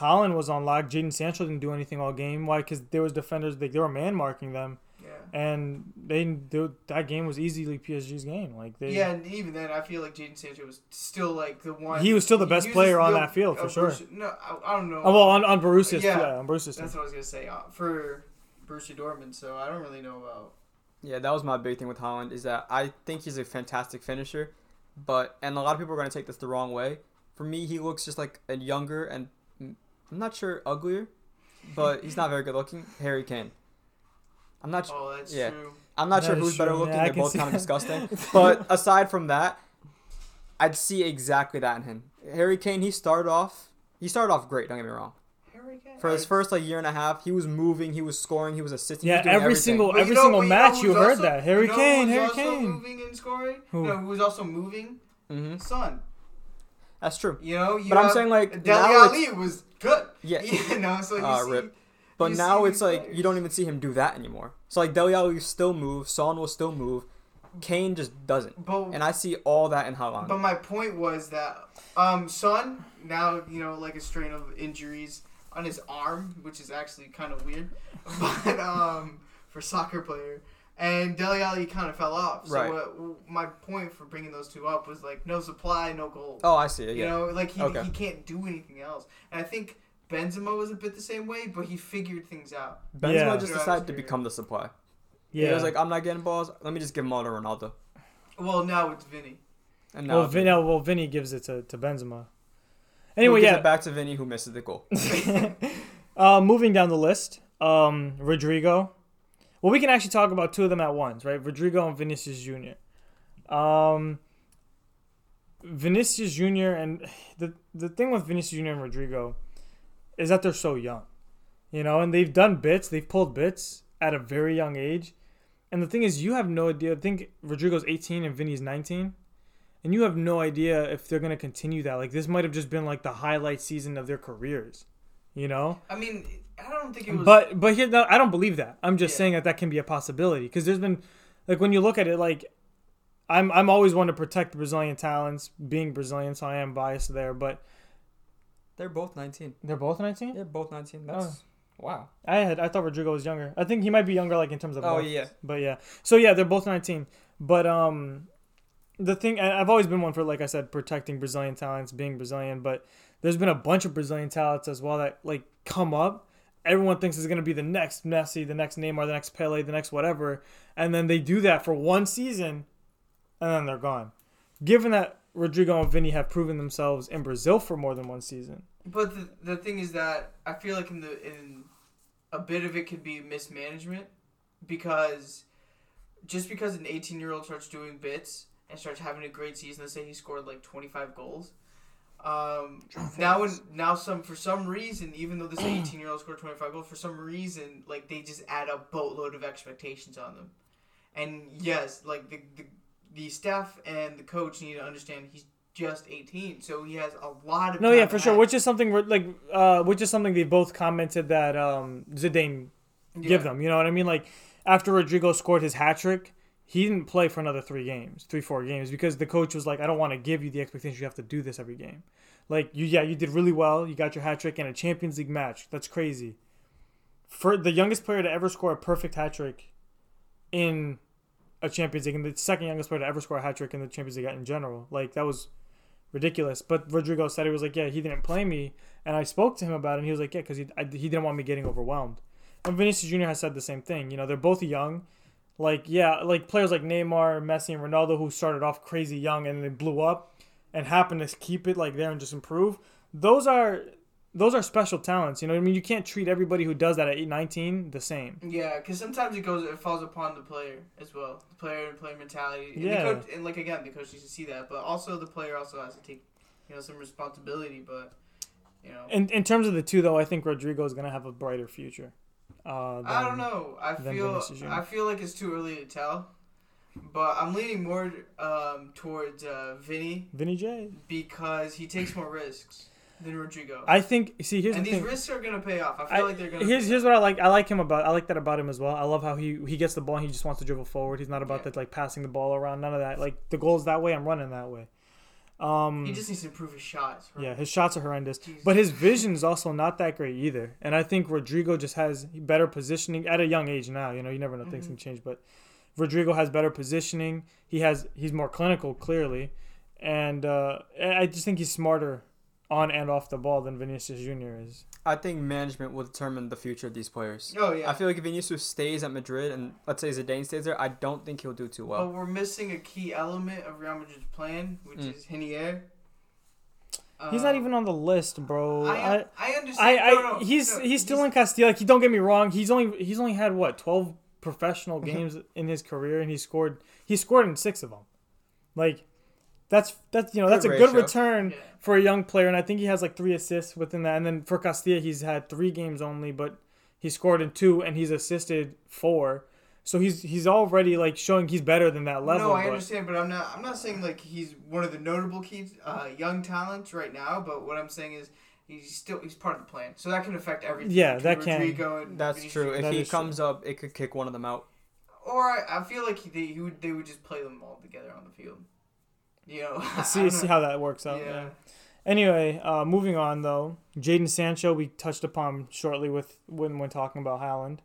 Haaland was on lock. Jadon Sancho didn't do anything all game. Why? Because there was defenders. They, they were man marking them, Yeah. and they, they that game was easily PSG's game. Like they, Yeah, and even then, I feel like Jadon Sancho was still like the one. He was still the best player on still that field, for a sure. Borussia- No, I, I don't know. Oh well, on on Borussia's Yeah. yeah, on Borussia's team. That's what I was gonna say uh, for Borussia Dortmund. So I don't really know about. Yeah, that was my big thing with Haaland is that I think he's a fantastic finisher, but and a lot of people are going to take this the wrong way. For me, he looks just like a younger and I'm not sure uglier, but he's not very good looking. Harry Kane. I'm not. Oh, that's Yeah. true. I'm not That sure is who's better true. looking. Yeah, They're both see kind of disgusting. But aside from that, I'd see exactly that in him. Harry Kane. He started off. He started off great. Don't get me wrong. Harry Harry Kane? For his first like year and a half, he was moving, he was scoring, he was assisting. he Yeah, was doing every everything. single But every know- single but match you heard also- that. Harry you know Kane, who's Harry also Kane. moving and scoring. Who? No, who's also moving? hmm Son. That's true. You know, you But I'm saying, like, Dele now Ali was good. Yeah. you know, so you Uh, see, rip. But you now it's these like players. you don't even see him do that anymore. So like Dele Alli still move, Son will still move, Kane just doesn't. But And I see all that in Haaland. But my point was that um Son now you know like a strain of injuries on his arm, which is actually kind of weird, but um for soccer player. And Dele Alli kind of fell off. So Right. uh, my point for bringing those two up was like no supply, no goal. oh, I see it. You know, like he Okay. he can't do anything else. And I think Benzema was a bit the same way, but he figured things out. Benzema Yeah. just decided to become the supply. Yeah. He was like, I'm not getting balls. Let me just give them all to Ronaldo. Well, now it's Vinny. And now well, Vin, no, well, Vinny gives it to, to Benzema. Anyway, Who gives yeah. it back to Vinny who misses the goal. uh, moving down the list, um, Rodrigo. Well, we can actually talk about two of them at once, right? Rodrigo and Vinicius Junior. Um, Vinicius Junior and the the thing with Vinicius Junior and Rodrigo is that they're so young, you know, and they've done bits, they've pulled bits at a very young age. And the thing is, you have no idea. I think Rodrigo's 18 and Vinny's 19. And you have no idea if they're going to continue that. Like, this might have just been like the highlight season of their careers, you know? I mean, I don't think it was. But but here, no, I don't believe that. I'm just Yeah. saying that that can be a possibility because there's been, like, when you look at it, like, I'm I'm always one to protect Brazilian talents, being Brazilian, so I am biased there. But They're both 19. they're both 19. They're both 19. That's wow. I had I thought Rodrigo was younger. I think he might be younger, like in terms of. Oh yeah. But yeah, so yeah, they're both 19. But um, the thing and I've always been one for, like I said, protecting Brazilian talents, being Brazilian. But there's been a bunch of Brazilian talents as well that like come up. Everyone thinks is gonna be the next Messi, the next Neymar, the next Pele, the next whatever, and then they do that for one season, and then they're gone. Given that Rodrigo and Vinny have proven themselves in Brazil for more than one season. But the, the thing is that I feel like in the in a bit of it could be mismanagement because just because an 18 year old starts doing bits and starts having a great season, let's say he scored like 25 goals. Um, now and now some for some reason, even though this 18 year old scored 25 goals, for some reason like they just add a boatload of expectations on them. And yes, like the, the the staff and the coach need to understand he's just 18, so he has a lot of No, yeah, for sure. act. Which is something we're, like, uh, which is something they both commented that um, Zidane give them. You know what I mean? Like after Rodrigo scored his hat trick, he didn't play for another three games, three four games, because the coach was like, I don't want to give you the expectation you have to do this every game. Like you, yeah, you did really well. You got your hat trick in a Champions League match. That's crazy. For the youngest player to ever score a perfect hat trick in a Champions League, and the second youngest player to ever score a hat trick in the Champions League in general, like that was ridiculous. But Rodrigo said he was like, yeah, he didn't play me, and I spoke to him about it, and he was like, yeah, because he he didn't want me getting overwhelmed. And Vinicius Junior has said the same thing. You know, they're both young. Like yeah, like players like Neymar, Messi, and Ronaldo who started off crazy young and they blew up and happened to keep it like there and just improve. Those are those are special talents. You know what I mean? You can't treat everybody who does that at 19 the same. Yeah, because sometimes it goes, it falls upon the player as well, the player and player mentality. And Yeah. Coach, and like again, the coach needs to see that, but also the player also has to take, you know, some responsibility. But you know, In in terms of the two though, I think Rodrigo is gonna have a brighter future. Uh, I don't know. I feel, I feel like it's too early to tell. But I'm leaning more um, towards uh, Vinny Vinny J. because he takes more risks than Rodrigo. I think. See, here's and the these thing. risks are gonna pay off. I feel I- like they're gonna. Here's pay here's off. what I like. I like him about. I like that about him as well. I love how he he gets the ball. and He just wants to dribble forward. He's not about Yeah. that like passing the ball around. None of that. Like the goal's that way. I'm running that way. Um, He just needs to improve his shots. right? yeah, his shots are horrendous, Jesus. but his vision is also not that great either. And I think Rodrigo just has better positioning at a young age now. You know, you never know things Mhm. can change, but Rodrigo has better positioning. He has he's more clinical, clearly, and uh, I just think he's smarter on and off the ball than Vinicius Junior is. I think management will determine the future of these players. Oh yeah. I feel like if Vinicius stays at Madrid and let's say Zidane stays there, I don't think he'll do too well. But we're missing a key element of Real Madrid's plan, which Mm. is Reinier. He's not even on the list, bro. I, I, I understand. I, I no, no, he's no, he's still in Castilla. Like, he don't get me wrong. He's only he's only had what twelve professional games in his career, and he scored he scored in six of them. Like that's that's you know Good that's a good ratio. return Yeah. for a young player, and I think he has like three assists within that. And then for Castilla, he's had three games only, but he scored in two, and he's assisted four. So he's he's already like showing he's better than that level. no, I but- understand, but I'm not. I'm not saying like he's one of the notable key uh, young talents right now. But what I'm saying is he's still he's part of the plan, so that can affect everything. Yeah, that can. Rodrigo and That's Vinicius. true. If That he is true. comes up, it could kick one of them out. Or I, I feel like they he would they would just play them all together on the field. You know, see see how that works out. yeah. Yeah. Anyway, uh, moving on though, Jadon Sancho we touched upon shortly with when when talking about Haaland.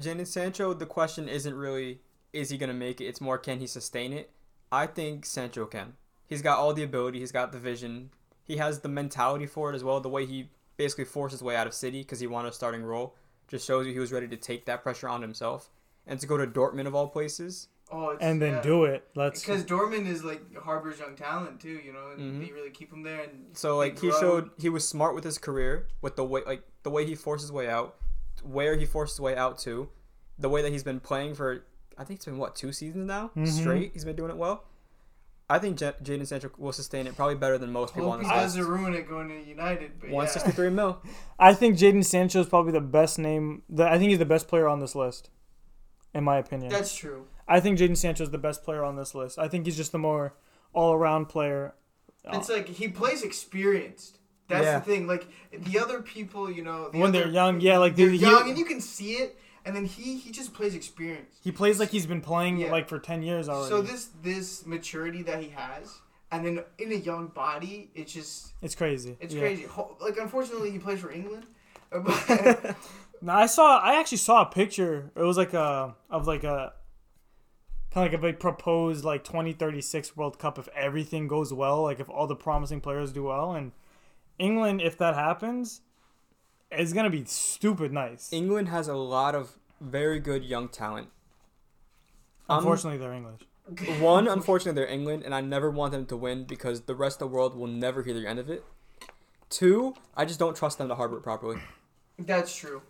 Jadon Sancho, the question isn't really is he gonna make it. It's more can he sustain it. I think Sancho can. He's got all the ability. He's got the vision. He has the mentality for it as well. The way he basically forced his way out of City because he wanted a starting role just shows you he was ready to take that pressure on himself and to go to Dortmund of all places. Oh, it's, And then yeah. do it. Let's because Dortmund is like harbors young talent too. You know, and Mhm. they really keep him there. And So like they he showed he was smart with his career with the way like the way he forced his way out, where he forced his way out to, the way that he's been playing for I think it's been what two seasons now Mhm. straight. He's been doing it well. I think J- Jadon Sancho will sustain it probably better than most people Hope on he this doesn't ruin it going to United. But One yeah. mil. I think Jadon Sancho is probably the best name. The, I think he's the best player on this list, in my opinion. That's true. I think Jadon Sancho is the best player on this list. I think he's just the more all-around player. It's like he plays experienced. That's Yeah. the thing. Like the other people, you know, the when other, they're young, yeah, like they're they, young, he, and you can see it. And then he he just plays experienced. he plays like he's been playing Yeah. like for ten years already. So this this maturity that he has, and then in a young body, it's just it's crazy. it's Yeah. crazy. Like unfortunately, he plays for England. But Now I saw, I actually saw a picture. It was like a of like a kind of like a big proposed like 2036 World Cup if everything goes well, like if all the promising players do well, and England, if that happens, is gonna be stupid nice. England has a lot of very good young talent. Um, Unfortunately, they're English. One, unfortunately, they're England, and I never want them to win because the rest of the world will never hear the end of it. Two, I just don't trust them to harbor it properly. that's true.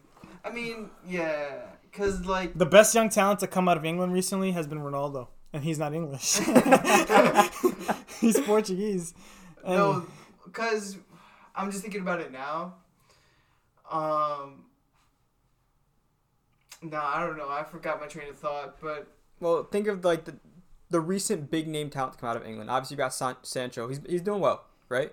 I mean, yeah, because like The best young talent to come out of England recently has been Ronaldo, and he's not English. he's Portuguese. And no, because I'm just thinking about it now. Um. No, I don't know. I forgot my train of thought, but Well, think of like the the recent big name talent to come out of England. Obviously, you got San- Sancho. He's he's doing well, right?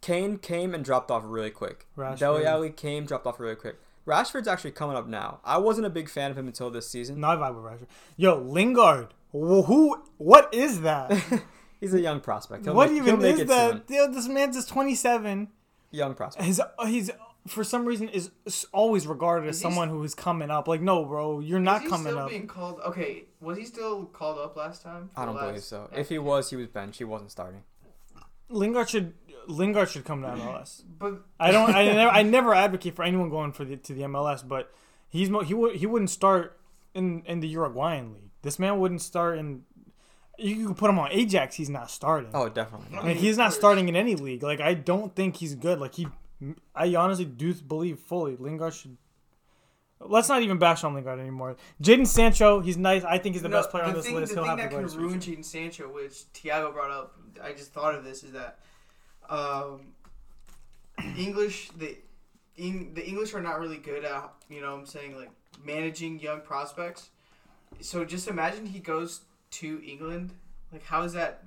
Kane came and dropped off really quick. Rashford. Dele Alli came, dropped off really quick. Rashford's actually coming up now. I wasn't a big fan of him until this season. No, I vibe with Rashford. Yo, Lingard. Who? What is that? He's a young prospect. He'll what make, even he'll make is it that? soon. Yo, this man's just 27. Young prospect. He's he's for some reason is is always regarded as Is he someone who is coming up. Like, no, bro, you're not is he coming still up. being called? Okay, was he still called up last time? I don't Last- believe so. If he was, he was benched. He wasn't starting. Lingard should Lingard should come to MLS. but I don't. I never. I never advocate for anyone going for the to the MLS, but he's mo- he would he wouldn't start in in the Uruguayan league. This man wouldn't start in. You could put him on Ajax. He's not starting. Oh, definitely. Like he's not starting in any league. Like I don't think he's good. Like he, I honestly do believe fully Lingard should. Let's not even bash on Lingard anymore. Jadon Sancho, he's nice. I think he's the No, best player on this thing, list. The He'll thing have the that can ruin. Jadon Sancho, which Thiago brought up, I just thought of this, is that um, English the in, the English are not really good at you know what I'm saying like managing young prospects. So just imagine he goes to England. Like how is that?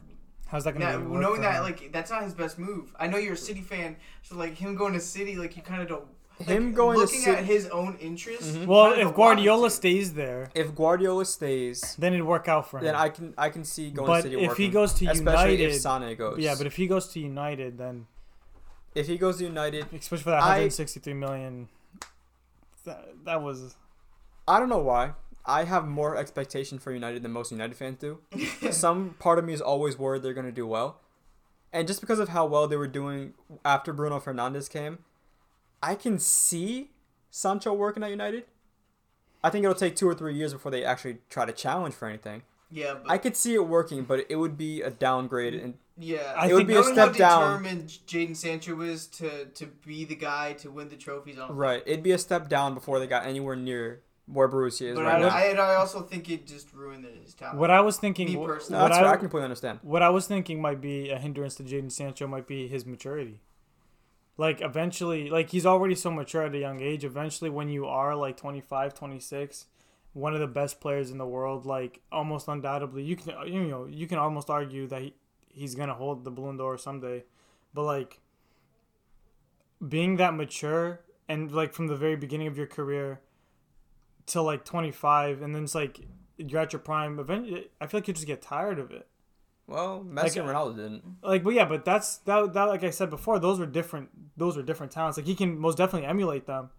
How's that gonna that work knowing that him? like that's not his best move. I know you're a City fan, so like him going to City, like you kind of don't. Like, Him going to looking City- at his own interests. Mhm. Well, if don't want him Guardiola stays there, If Guardiola stays, then it'd work out for him. then I can I can see going But to City if he goes to especially United- if Sane goes. yeah, but if he goes to United, then if he goes to United, especially for that I- 163 million, that, that was I don't know why. I have more expectation for United than most United fans do. Some part of me is always worried they're going to do well. And just because of how well they were doing after Bruno Fernandes came, I can see Sancho working at United. I think it'll take two or three years before they actually try to challenge for anything. Yeah, but I could see it working, but it would be a downgrade. And Yeah, I It would think be a knowing step how down. determined Jadon Sancho is to to be the guy to win the trophies on. right, it'd be a step down before they got anywhere near where Borussia is But right I, now. I, and I also think it just ruined his talent. What I was thinking, Me personally. No, what that's fair. I I, can completely understand. what I was thinking might be a hindrance to Jadon Sancho might be his maturity. Like eventually, like he's already so mature at a young age. Eventually, when you are like 25, 26, one of the best players in the world, like almost undoubtedly, you can you know you can almost argue that he, he's gonna hold the Ballon d'Or someday. But like being that mature and like from the very beginning of your career till like 25, and then it's like you're at your prime. Eventually, I feel like you just get tired of it. Well, Messi Like, and Ronaldo didn't. Like, but yeah, but that's that. That like I said before, those were different. Those were different talents. Like he can most definitely emulate them,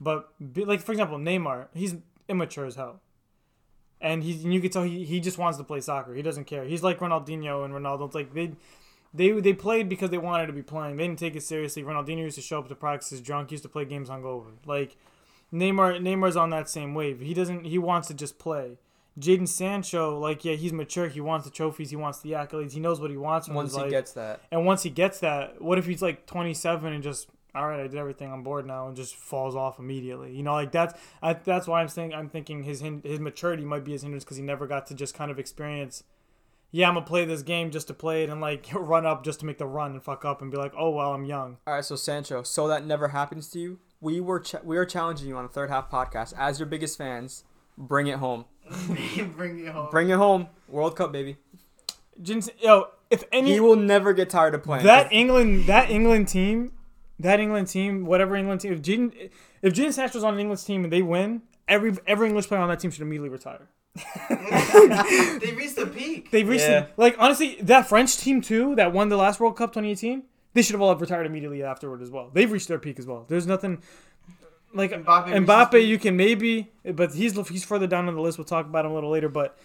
but be, like for example, Neymar, he's immature as hell, and he you can tell he, he just wants to play soccer. He doesn't care. He's like Ronaldinho and Ronaldo. It's like they. They, they played because they wanted to be playing. They didn't take it seriously. Ronaldinho used to show up to practices drunk. He used to play games on hungover. Like Neymar, Neymar's on that same wave. He doesn't. He wants to just play. Jadon Sancho, like yeah, he's mature. He wants the trophies. He wants the accolades. He knows what he wants. Once he life. gets that, And once he gets that, what if he's like 27 and just all right, I did everything I'm bored now and just falls off immediately? You know, like that's I, that's why I'm saying I'm thinking his his maturity might be his hindrance because he never got to just kind of experience. Yeah, I'm gonna play this game just to play it and like run up just to make the run and fuck up and be like, oh well, I'm young. all right. So Sancho, so that never happens to you. We were ch- we are challenging you on the third half podcast as your biggest fans. Bring it home. Bring it home. Bring it home. World Cup, baby. Jin- Yo, if any He will never get tired of playing. that England that England team, that England team, whatever England team, if Jadon if Jadon Sancho's on an England team and they win, every every English player on that team should immediately retire. they reached the peak. They reached Yeah. the- like honestly that French team too that won the last World Cup 2018. They should have all have retired immediately afterward as well. They've reached their peak as well. There's nothing like Mbappe Mbappe. You can maybe, but he's he's further down on the list. We'll talk about him a little later. But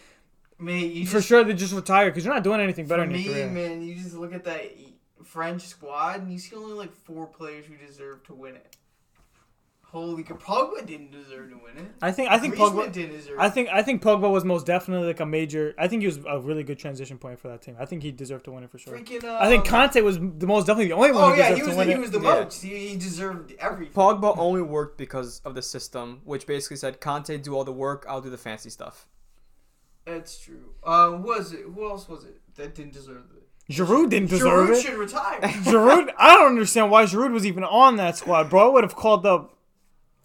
Man, for just, sure they just retire because you're not doing anything better for me, career. man, you just look at that French squad and you see only like four players who deserve to win it. Holy, cow, Pogba didn't deserve to win it. I think I think Griezmann Pogba. didn't deserve. I think I think Pogba was most definitely like a major. I think he was a really good transition point for that team. I think he deserved to win it for sure. Freaking. Um, I think Kanté was the most definitely the only one Oh who yeah, deserved he to was win the, it. he was the Yeah. most. He, he deserved everything. Pogba only worked because of the system, which basically said Kanté do all the work, I'll do the fancy stuff. That's true. Uh, was it? Who else was it that didn't deserve it? Giroud didn't deserve Giroud it. Giroud should retire. Giroud, I don't understand why Giroud was even on that squad, bro. I would have called up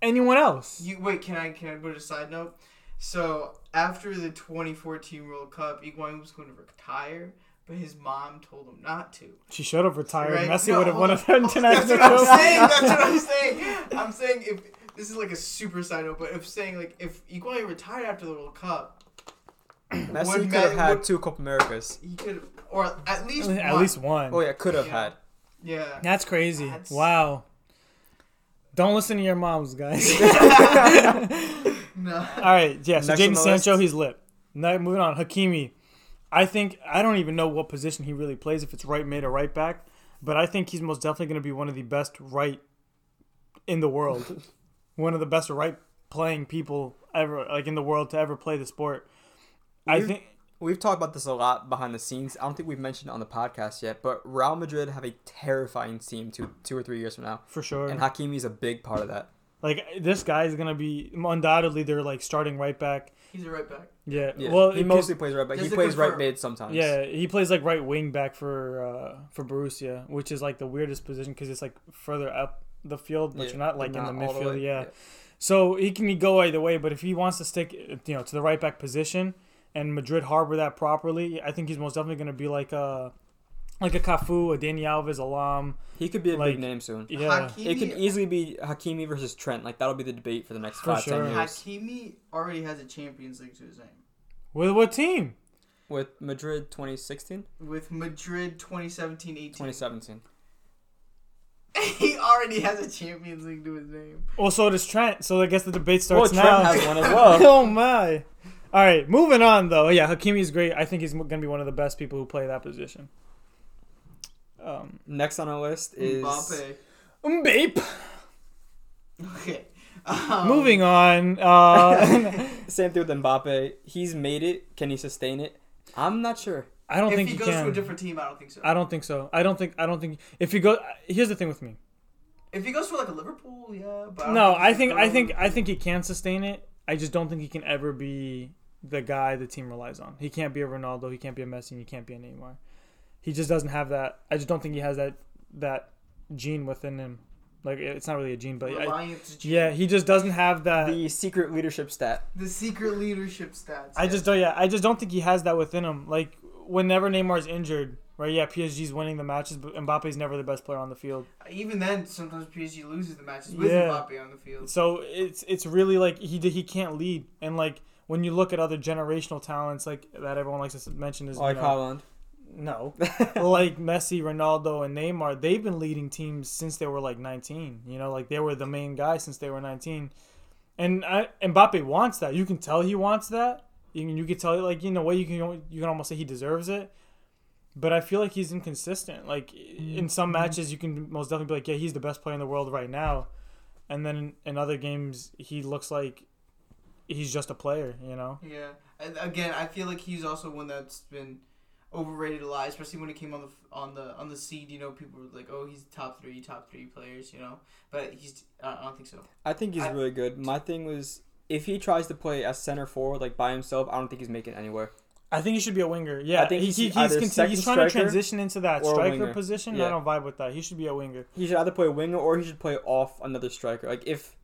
anyone else. You wait. Can I can I put a side note? So after the 2014 World Cup, Higuain was going to retire, but his mom told him not to. She should have retired. Right? Messi No, would have won on. an That's what I'm saying. That's what I'm saying. I'm saying if this is like a super side note, but if saying like if Higuain retired after the World Cup, Messi could have had would- two Copa Americas. he could, or at least At one. least one. Oh yeah, could have Yeah. had. yeah. That's crazy. That's- Wow. Don't listen to your moms, guys. No. All right, yeah. So Next Jadon Sancho, list. he's lit. Now moving on, Hakimi. I think I don't even know what position he really plays, if it's right mid or right back, but I think he's most definitely going to be one of the best right in the world, one of the best right playing people ever, like in the world to ever play the sport. I think We've talked about this a lot behind the scenes. I don't think we've mentioned it on the podcast yet, but Real Madrid have a terrifying team two two or three years from now, for sure. and Hakimi is a big part of that. Like this guy is going to be undoubtedly they're like starting right back. He's a right back. Yeah. Yeah, Well, he mostly plays right back. He Just to plays right confirm- mid sometimes. Yeah, he plays like right wing back for uh, for Borussia, which is like the weirdest position because it's like further up the field, but Yeah, you're not like in the not all midfield. yeah. so he can go either way. But if he wants to stick, you know, to the right back position, and Madrid harbor that properly, I think he's most definitely going to be like a like a Cafu, a Dani Alves, a Lahm. He could be a Like- big name soon. Yeah, Hakimi, It could easily be Hakimi versus Trent. Like that'll be the debate for the next For five, ten sure. years. Hakimi already has a Champions League to his name. with what team? With Madrid 2016, With Madrid 2017-18. 2017. he already has a Champions League to his name. Well, so does Trent. So I guess the debate Well, starts Trent now. has one as well. oh my! All right, moving on though. Yeah, Hakimi's great. I think he's going to be one of the best people who play that position. Um, Next on our list is Mbappe. Mbappe. Okay. Um, Moving on. Uh, same thing with Mbappe. He's made it. Can he sustain it? I'm not sure. I don't If think he can. If he, goes can. to a different team, I don't think so. I don't think so. I don't think. I don't think. If he go, here's the thing with me. If he goes to like a Liverpool, yeah. But No, don't I think. I think. I think he can sustain it. I just don't think he can ever be the guy the team relies on. He can't be a Ronaldo. He can't be a Messi. And he can't be a Neymar. He just doesn't have that. I just don't think he has that that gene within him. Like it's not really a gene, but I, Reliance. yeah, he just doesn't have that. The secret leadership stat. The secret leadership stats. I yeah. just don't. Yeah, I just don't think he has that within him. Like whenever Neymar's injured, right? Yeah, PSG's winning the matches, but Mbappe's never the best player on the field. Even then, sometimes PSG loses the matches with Yeah. Mbappe on the field. So it's it's really like he he can't lead, and like when you look at other generational talents like that everyone likes to mention is Like you know, Haaland. no, like Messi, Ronaldo, and Neymar. They've been leading teams since they were like 19. You know, like they were the main guy since they were 19. And I, Mbappe wants that. You can tell he wants that. You can, you can tell like in a way you can you can almost say he deserves it. But I feel like he's inconsistent. Like mm-hmm. in some mm-hmm. matches, you can most definitely be like, yeah, he's the best player in the world right now, and then in, in other games, he looks like he's just a player. You know. Yeah. And again, I feel like he's also one that's been overrated a lot, especially when it came on the on the on the seed. You know, people were like, "Oh, he's top three, top three players." You know, but he's I I don't think so. I think he's I- really good. My thing was if he tries to play as center forward like by himself, I don't think he's making it anywhere. I think he should be a winger. Yeah, I think he, he's he, he's, either conti- he's trying to transition into that striker position. Yeah. I don't vibe with that. He should be a winger. He should either play a winger or he should play off another striker. Like if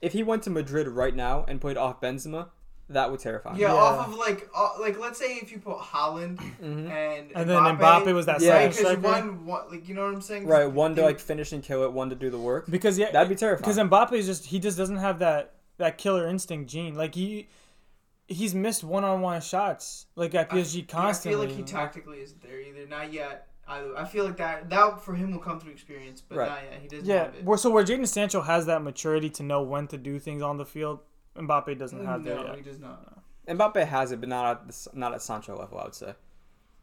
if he went to Madrid right now and played off Benzema, that would terrify me. Yeah, Yeah. off of like uh, like let's say if you put Haaland Mhm. and And then Mbappe was that Yeah. second Because one, one like you know what I'm saying? Right, one to like finish and kill it, one to do the work. Because yeah, That'd be terrifying. because Mbappe is just he just doesn't have that that killer instinct gene. Like he he's missed one on one shots like at PSG I constantly. I feel like he tactically isn't there either. Not yet. Either. I feel like that that for him will come through experience, but Right. not yet. He doesn't yeah, have it. so where Jadon Sancho has that maturity to know when to do things on the field, Mbappe doesn't have that no, yet. he does not. Mbappe has it, but not at the, not at Sancho level. I would say.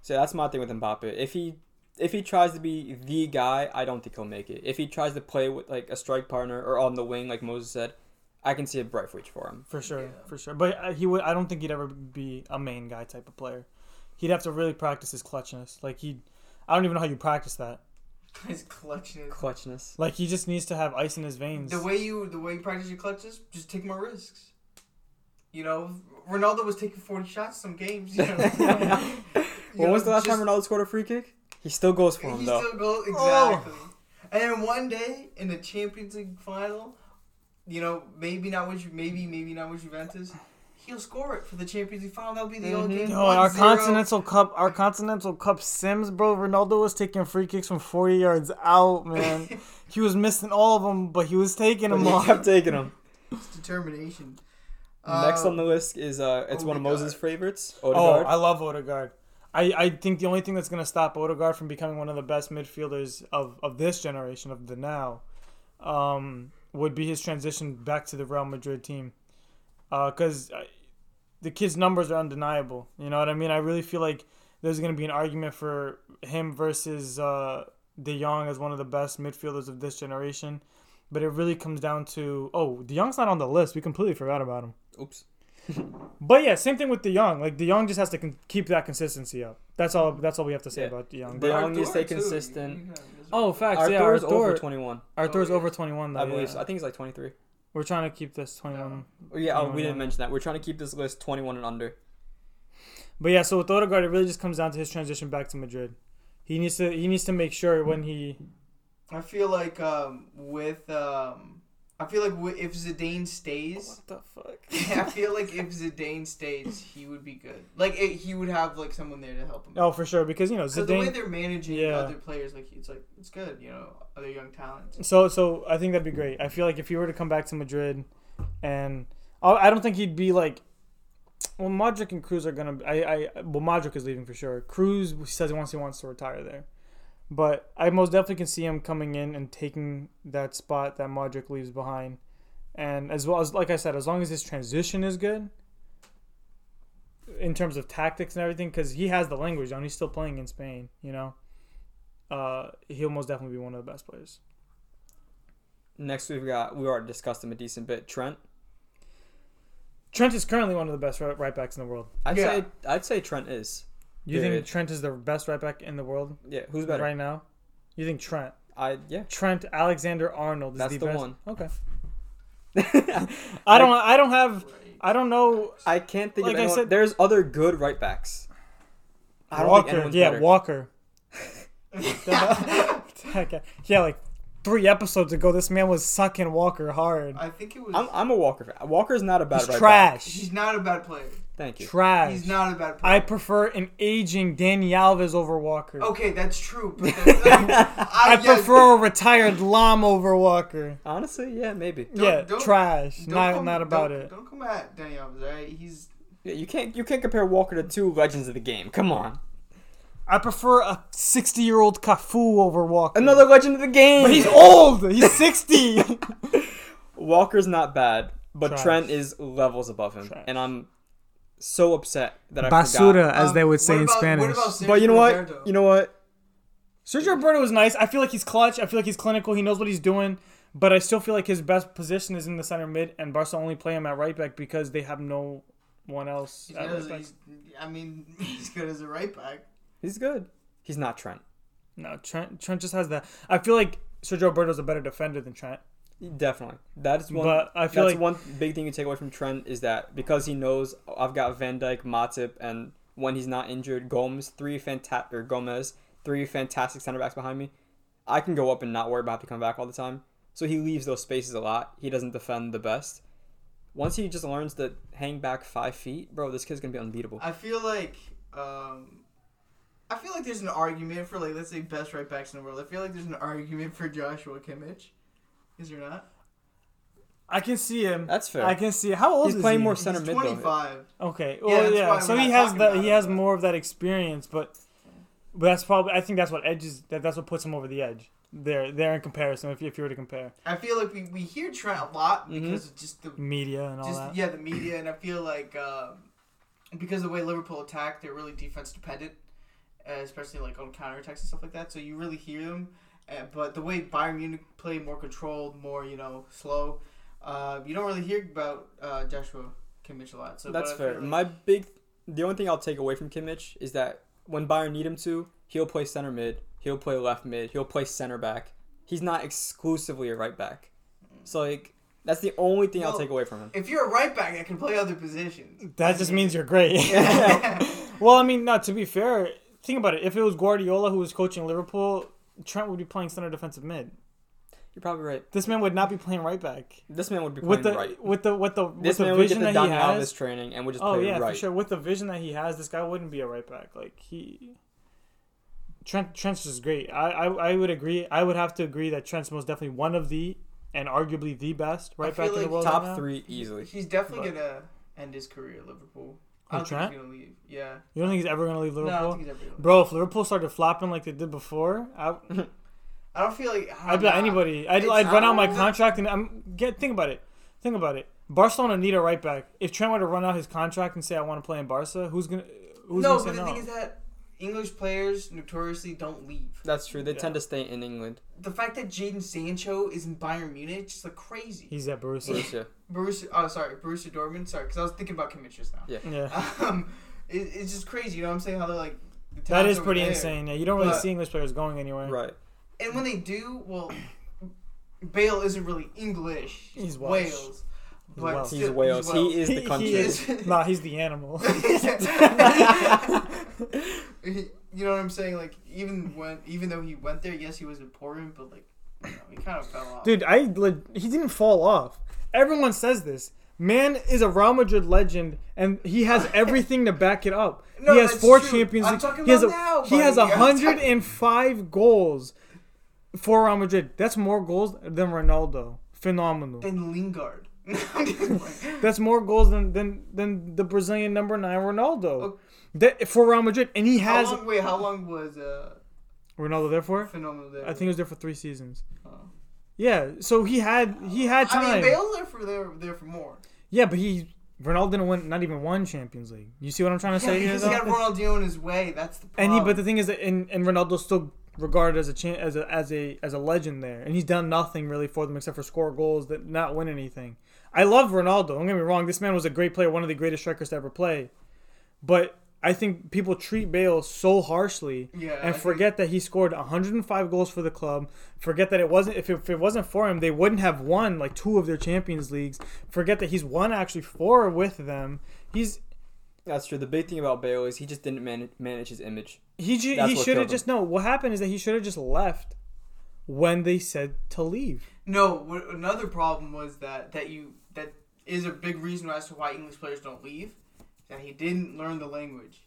So that's my thing with Mbappe. If he if he tries to be the guy, I don't think he'll make it. If he tries to play with like a strike partner or on the wing, like Moses said, I can see a bright future for him. For sure, Yeah. for sure. But uh, he would. I don't think he'd ever be a main guy type of player. He'd have to really practice his clutchness. Like he, I don't even know how you practice that. His clutchness. Clutchness. Like he just needs to have ice in his veins. The way you the way you practice your clutches, just take more risks. You know, Ronaldo was taking forty shots some games. You know? When know, was the last just- time Ronaldo scored a free kick? He still goes for him He though. He still goes Oh. exactly. And then one day in the Champions League final, you know, maybe not with Ju- maybe maybe not with Juventus, he'll score it for the Champions League final. That'll be the only Mhm. game. Yo, our 1-0. continental cup, our continental cup Sims, bro. Ronaldo was taking free kicks from forty yards out, man. he was missing all of them, but he was taking But them he all. kept taking him. It's determination. Next Uh, on the list is uh, it's one of Odegaard. Moses' favorites. Oh, I love Odegaard. I, I think the only thing that's going to stop Odegaard from becoming one of the best midfielders of, of this generation, of the now, um, would be his transition back to the Real Madrid team. Because the kid's numbers are undeniable. You know what I mean? I really feel like there's going to be an argument for him versus uh, De Jong as one of the best midfielders of this generation. But it really comes down to oh, De Jong's not on the list. We completely forgot about him. Oops. But yeah, same thing with De Jong. Like De Jong just has to con- keep that consistency up. That's all. That's all we have to say Yeah. about De Jong. De But Jong needs to stay consistent. You can- oh, facts. yeah, Arthur's Arthur. over 21. Arthur's Oh, yeah. over twenty one. I believe. yeah. so. I think he's like 23. We're trying to keep this twenty one. Oh, yeah, oh, No, we didn't mention that. We're trying to keep this list 21 and under. But yeah, so with Odegaard, it really just comes down to his transition back to Madrid. He needs to. He needs to make sure when he. I feel like um, with um, I feel like if Zidane stays, the fuck? I feel like if Zidane stays, he would be good. Like it, he would have like someone there to help him. Oh, for sure, because you know 'Cause the way they're managing Yeah. other players, like it's like it's good, you know, other young talents. So so I think that'd be great. I feel like if he were to come back to Madrid, and I I don't think he'd be like. Well, Modric and Kroos are gonna. I I well, Modric is leaving for sure. Kroos says he wants he wants to retire there, but I most definitely can see him coming in and taking that spot that Modric leaves behind, and as well as like I said, as long as his transition is good. In terms of tactics and everything, because he has the language down, he's still playing in Spain. You know, uh, he'll most definitely be one of the best players. Next, we've got, we already discussed him a decent bit. Trent. Trent is currently one of the best right, right backs in the world. I'd Yeah. say I'd say Trent is. You Period. think Trent is the best right back in the world Yeah, who's better? right now? You think Trent? I yeah. Trent Alexander Arnold is That's the, the best. one. Okay. I don't. I don't have. I don't know. I can't think Like of I said- There's other good right backs. I don't think Walker, anyone's yeah, better. Walker. yeah, like three episodes ago, this man was sucking Walker hard. I think it was. I'm, I'm a Walker fan. Walker's not a bad He's right trash. he's not a bad player. Back. Thank you. Trash. He's not a bad player. I prefer an aging Dani Alves over Walker. okay, that's true. But that's, I yes, prefer a retired Lahm over Walker. Honestly, yeah, maybe. Don't- yeah, don't- trash. don't Not come- not about don't- it. Don't come at Dani Alves, alright? He's Yeah, you can't you can't compare Walker to two legends of the game. Come on. I prefer a 60 year old Cafu over Walker. Another legend of the game. But he's old. He's 60. Walker's not bad, but Trash. Trent is levels above him, Trash. and I'm so upset that I Basura, forgot. as Um, they would say what in about- Spanish. What about Sergio But you know what? Roberto? You know what? Sergio Roberto was nice. I feel like he's clutch. I feel like he's clinical. He knows what he's doing. But I still feel like his best position is in the center mid, and Barca only play him at right back because they have no one else He's at good right he's- I mean, he's good as a right back. He's good. He's not Trent. No, Trent. Trent just has that. I feel like Sergio Roberto's a better defender than Trent. Definitely. That is one. But I feel that's like one big thing you take away from Trent is that because he knows I've got Van Dijk, Matip, and when he's not injured, Gomez, three fantastic or Gomez, three fantastic center backs behind me. I can go up and not worry about having to come back all the time. So he leaves those spaces a lot. He doesn't defend the best. Once he just learns to hang back five feet, bro, this kid's gonna be unbeatable. I feel like um, I feel like there's an argument for like let's say best right backs in the world. I feel like there's an argument for Joshua Kimmich. Is there not? I can see him. That's fair. I can see. How old He's is playing he? more center He's mid though. 25. Okay. Yeah, Well, that's yeah. So he has talking the he has more of that experience, but but that's probably I think that's what edges that that's what puts him over the edge. There, there in comparison. If you, if you were to compare I feel like we, we hear Trent a lot Mhm. because of just the media and all just that. yeah the media and I feel like um, because of the way Liverpool attack, they're really defense dependent, uh, especially like on counterattacks and stuff like that. So you really hear them. Uh, but the way Bayern Munich play more controlled, more you know slow, uh, you don't really hear about uh, Joshua Kimmich a lot. So That's fair. feel like- My big, the only thing I'll take away from Kimmich is that when Bayern need him to, he'll play center mid, he'll play left mid, he'll play center back. He's not exclusively a right back. So like that's the only thing I'll take away from him. if you're a right back that can play other positions, That just means you're great. well, I mean, not to be fair. Think about it. If it was Guardiola who was coaching Liverpool, Trent would be playing center defensive mid. You're probably right. This man would not be playing right back. This man would be playing With the right. with the with the with This the man would get vision the that he Dani Alves has. training and would just Oh play yeah, right. for sure. With the vision that he has, this guy wouldn't be a right back. Like he, Trent Trent's just great. I, I I would agree. I would have to agree that Trent's most definitely one of the and arguably the best right feel back in the like world. Top right now. three easily. he's definitely But- gonna end his career at Liverpool. I don't think he's gonna leave. Yeah. You don't think he's ever gonna leave No, I don't Liverpool? think he's ever gonna leave. Bro, if Liverpool started flopping like they did before, I, I don't feel like I'd bet anybody. I'd, I'd run out my contract and I'm get. Think about it. Think about it. Barcelona need a right back. If Trent were to run out his contract and say I want to play in Barca, who's gonna? Who's no, gonna but say the no? thing is that English players notoriously don't leave. That's true. They Yeah. tend to stay in England. The fact that Jadon Sancho is in Bayern Munich is like crazy. He's at Borussia. Borussia. Borussia, oh sorry, Borussia Dortmund. Sorry, because I was thinking about Kimmich just now. Yeah. Yeah. Um, it, it's just crazy. You know what I'm saying? How they're like. the That talent's is over pretty there. insane. Yeah, you don't really But- see English players going anywhere. Right. And when they do, well, Bale isn't really English. He's Welsh. Wales. He's But Welsh. He's still- Wales. He is the country. He is. nah, he's the animal. You know what I'm saying? Like even when, even though he went there, yes, he was important, but like, you know, he kind of fell off. Dude, I he didn't fall off. Everyone says this. Man is a Real Madrid legend, and he has everything to back it up. No, he has four true. Champions I'm League. talking He has a about now, he has buddy. I'm talking- 105 goals for Real Madrid. That's more goals than Ronaldo. Phenomenal. Then Lingard. That's more goals than than, than the Brazilian number nine Ronaldo. Okay. That, for Real Madrid, and he how has long? Wait, how long was uh, Ronaldo there for. phenomenal there? I think he was there for three seasons. Oh. Yeah, so he had he had time. I mean, Bale's there for there there for more. Yeah, but he Ronaldo didn't win not even one Champions League. You see what I'm trying to Yeah, say he got Ronaldinho in his way. That's the And he, but the thing is that, and, and Ronaldo's still regarded as a cha- as a as a as a legend there, and he's done nothing really for them except for score goals, that not win anything. I love Ronaldo. Don't get me wrong. This man was a great player, one of the greatest strikers to ever play. But I think people treat Bale so harshly Yeah, I and think- forget that he scored 105 goals for the club. Forget that it wasn't if it, if it wasn't for him, they wouldn't have won like two of their Champions Leagues. Forget that he's won actually four with them. He's That's true. The big thing about Bale is he just didn't man- manage his image. he ju- he should have just no. What happened is that he should have just left when they said to leave. No, what, another problem was that that you that is a big reason as to why English players don't leave. That he didn't learn the language.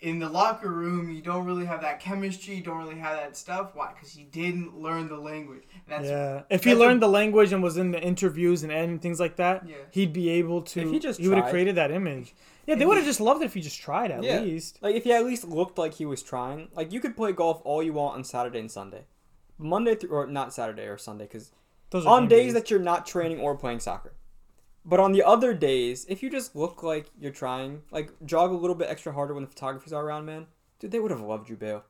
In the locker room, you don't really have that chemistry. You don't really have that stuff. Why? Because he didn't learn the language. That's, yeah, if he that's a- learned the language and was in the interviews and, and things like that, Yeah. he'd be able to. If he just he would have created that image. Yeah, they would have just loved it if he just tried at Yeah. least. Like if he at least looked like he was trying. Like you could play golf all you want on Saturday and Sunday, Monday through or not Saturday or Sunday because on game days that you're not training or playing soccer. But on the other days, if you just look like you're trying, like jog a little bit extra harder when the photographers are around, man, dude, they would have loved you, Bale.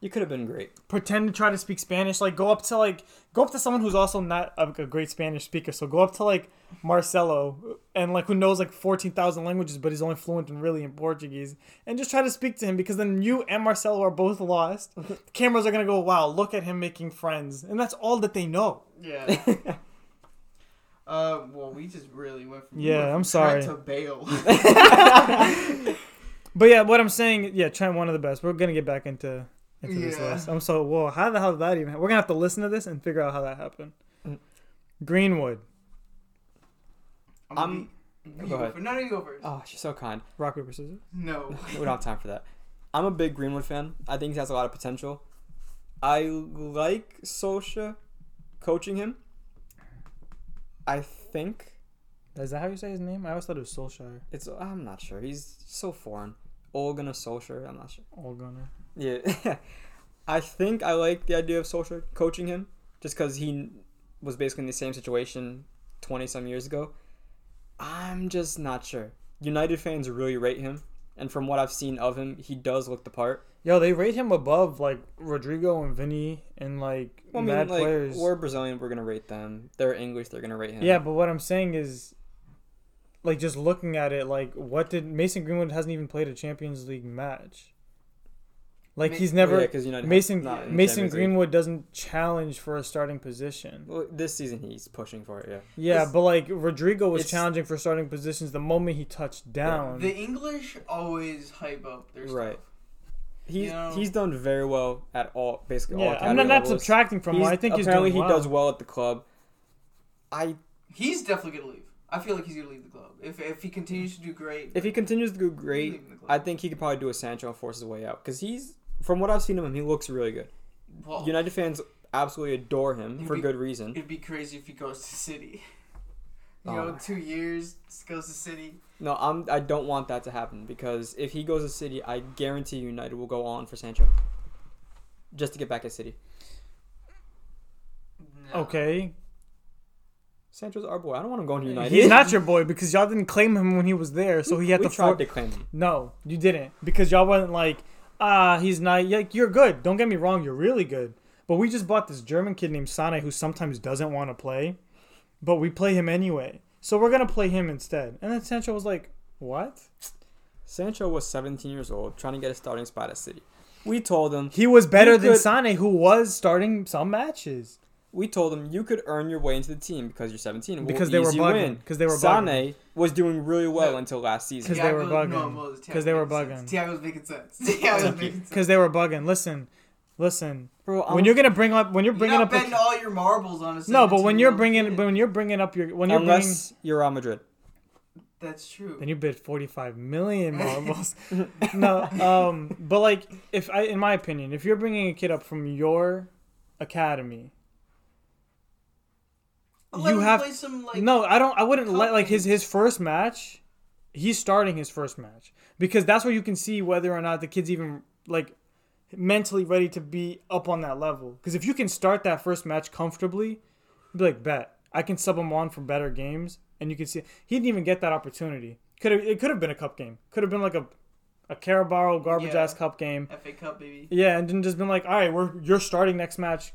You could have been great. pretend to try to speak Spanish. Like go up to like go up to someone who's also not a, a great Spanish speaker. So go up to like Marcelo and like who knows like fourteen thousand languages, but he's only fluent in really in Portuguese, and just try to speak to him because then you and Marcelo are both lost. the cameras are gonna go, wow, look at him making friends, and that's all that they know. yeah. Uh, well, we just really went from we Yeah, went from I'm Trent sorry. to Bale. But yeah, what I'm saying, yeah, Trent one of the best. We're gonna get back into into this list. I'm so whoa, how the hell did that even? We're gonna have to listen to this and figure out how that happened. Mm. Greenwood, I'm. I'm- gonna go be- you ahead. first. No, no, you go first. oh, she's so kind. rock paper scissors. No. we don't have time for that. I'm a big Greenwood fan. I think he has a lot of potential. I like Solskjaer coaching him. I think Is that how you say his name? I always thought it was Solskjaer. it's. I'm not sure. He's so foreign. Ole Gunnar Solskjaer. I'm not sure. Gunnar. Yeah, I think I like the idea of Solskjaer coaching him, just because he was basically in the same situation twenty some years ago. I'm just not sure. United fans really rate him, and from what I've seen of him, he does look the part. Yo, they rate him above like Rodrigo and Vinny and like Well, I mean, mad like players. we're Brazilian, we're gonna rate them. They're English, they're gonna rate him. Yeah, but what I'm saying is, like, just looking at it, like, what did Mason Greenwood hasn't even played a Champions League match? Like, Ma- he's Well, never yeah, 'cause United Mason not in the Mason Champions League. Greenwood doesn't challenge for a starting position. Well, this season he's pushing for it. Yeah. Yeah, It's- but like Rodrigo was challenging for starting positions the moment he touched down. The English always hype up their Right. stuff. He's You know- he's done very well at all basically all yeah, academy I'm not, not levels. subtracting from him. I think he's apparently doing he well. does well at the club. I He's definitely gonna leave. I feel like he's gonna leave the club if if he continues to do great. if he continues to do great, leaving the club. I think he could probably do a Sancho and force his way out because he's from what I've seen of him, he looks really good. well, United fans absolutely adore him for be- good reason. it'd be crazy if he goes to City. You oh know, Oh. two years goes to City. No, I'm I don't want that to happen because if he goes to City, I guarantee United will go on for Sancho. Just to get back at City. No. Okay, Sancho's our boy. I don't want him going to United. he's not your boy because y'all didn't claim him when he was there, so he had we to. tried For- to claim him. no, you didn't because y'all wasn't like, ah, he's not. Like, you're good. Don't get me wrong, you're really good. But we just bought this German kid named Sane who sometimes doesn't want to play, but we play him anyway. So we're gonna play him instead. And then Sancho was like, "What?" Sancho was 17 years old, trying to get a starting spot at City. We told him He was better You than could- Sane, who was starting some matches. we told him you could earn your way into the team because you're 17. We'll Because they were bugging. Because they were bugging. Sane was doing really well No. until last season. 'Cause they were Thiago- bugging. no, well, they were Thiago making bugging. Thiago's making sense. Thiago's making sense. Because they were bugging. Listen, listen. Bro, when you're gonna bring up, when you're You're bringing not up, a, all your marbles on a no, but when you're bringing, kid. but when you're bringing up your, when you're unless you're Real Madrid. That's true. then you bid 45 million marbles. no, um, but like, if I, in my opinion, if you're bringing a kid up from your academy, Let you him have- play some like no, I don't. I wouldn't let like his his first match. He's starting his first match because that's where you can see whether or not the kid's even like mentally ready to be up on that level. Because if you can start that first match comfortably, be like, bet I can sub him on for better games, and you can see he didn't even get that opportunity. Could have it could have been a cup game. Could have been like a a Carabao garbage Yeah. ass cup game. FA Cup, baby. Yeah, and then just been like, all right, we're you're starting next match.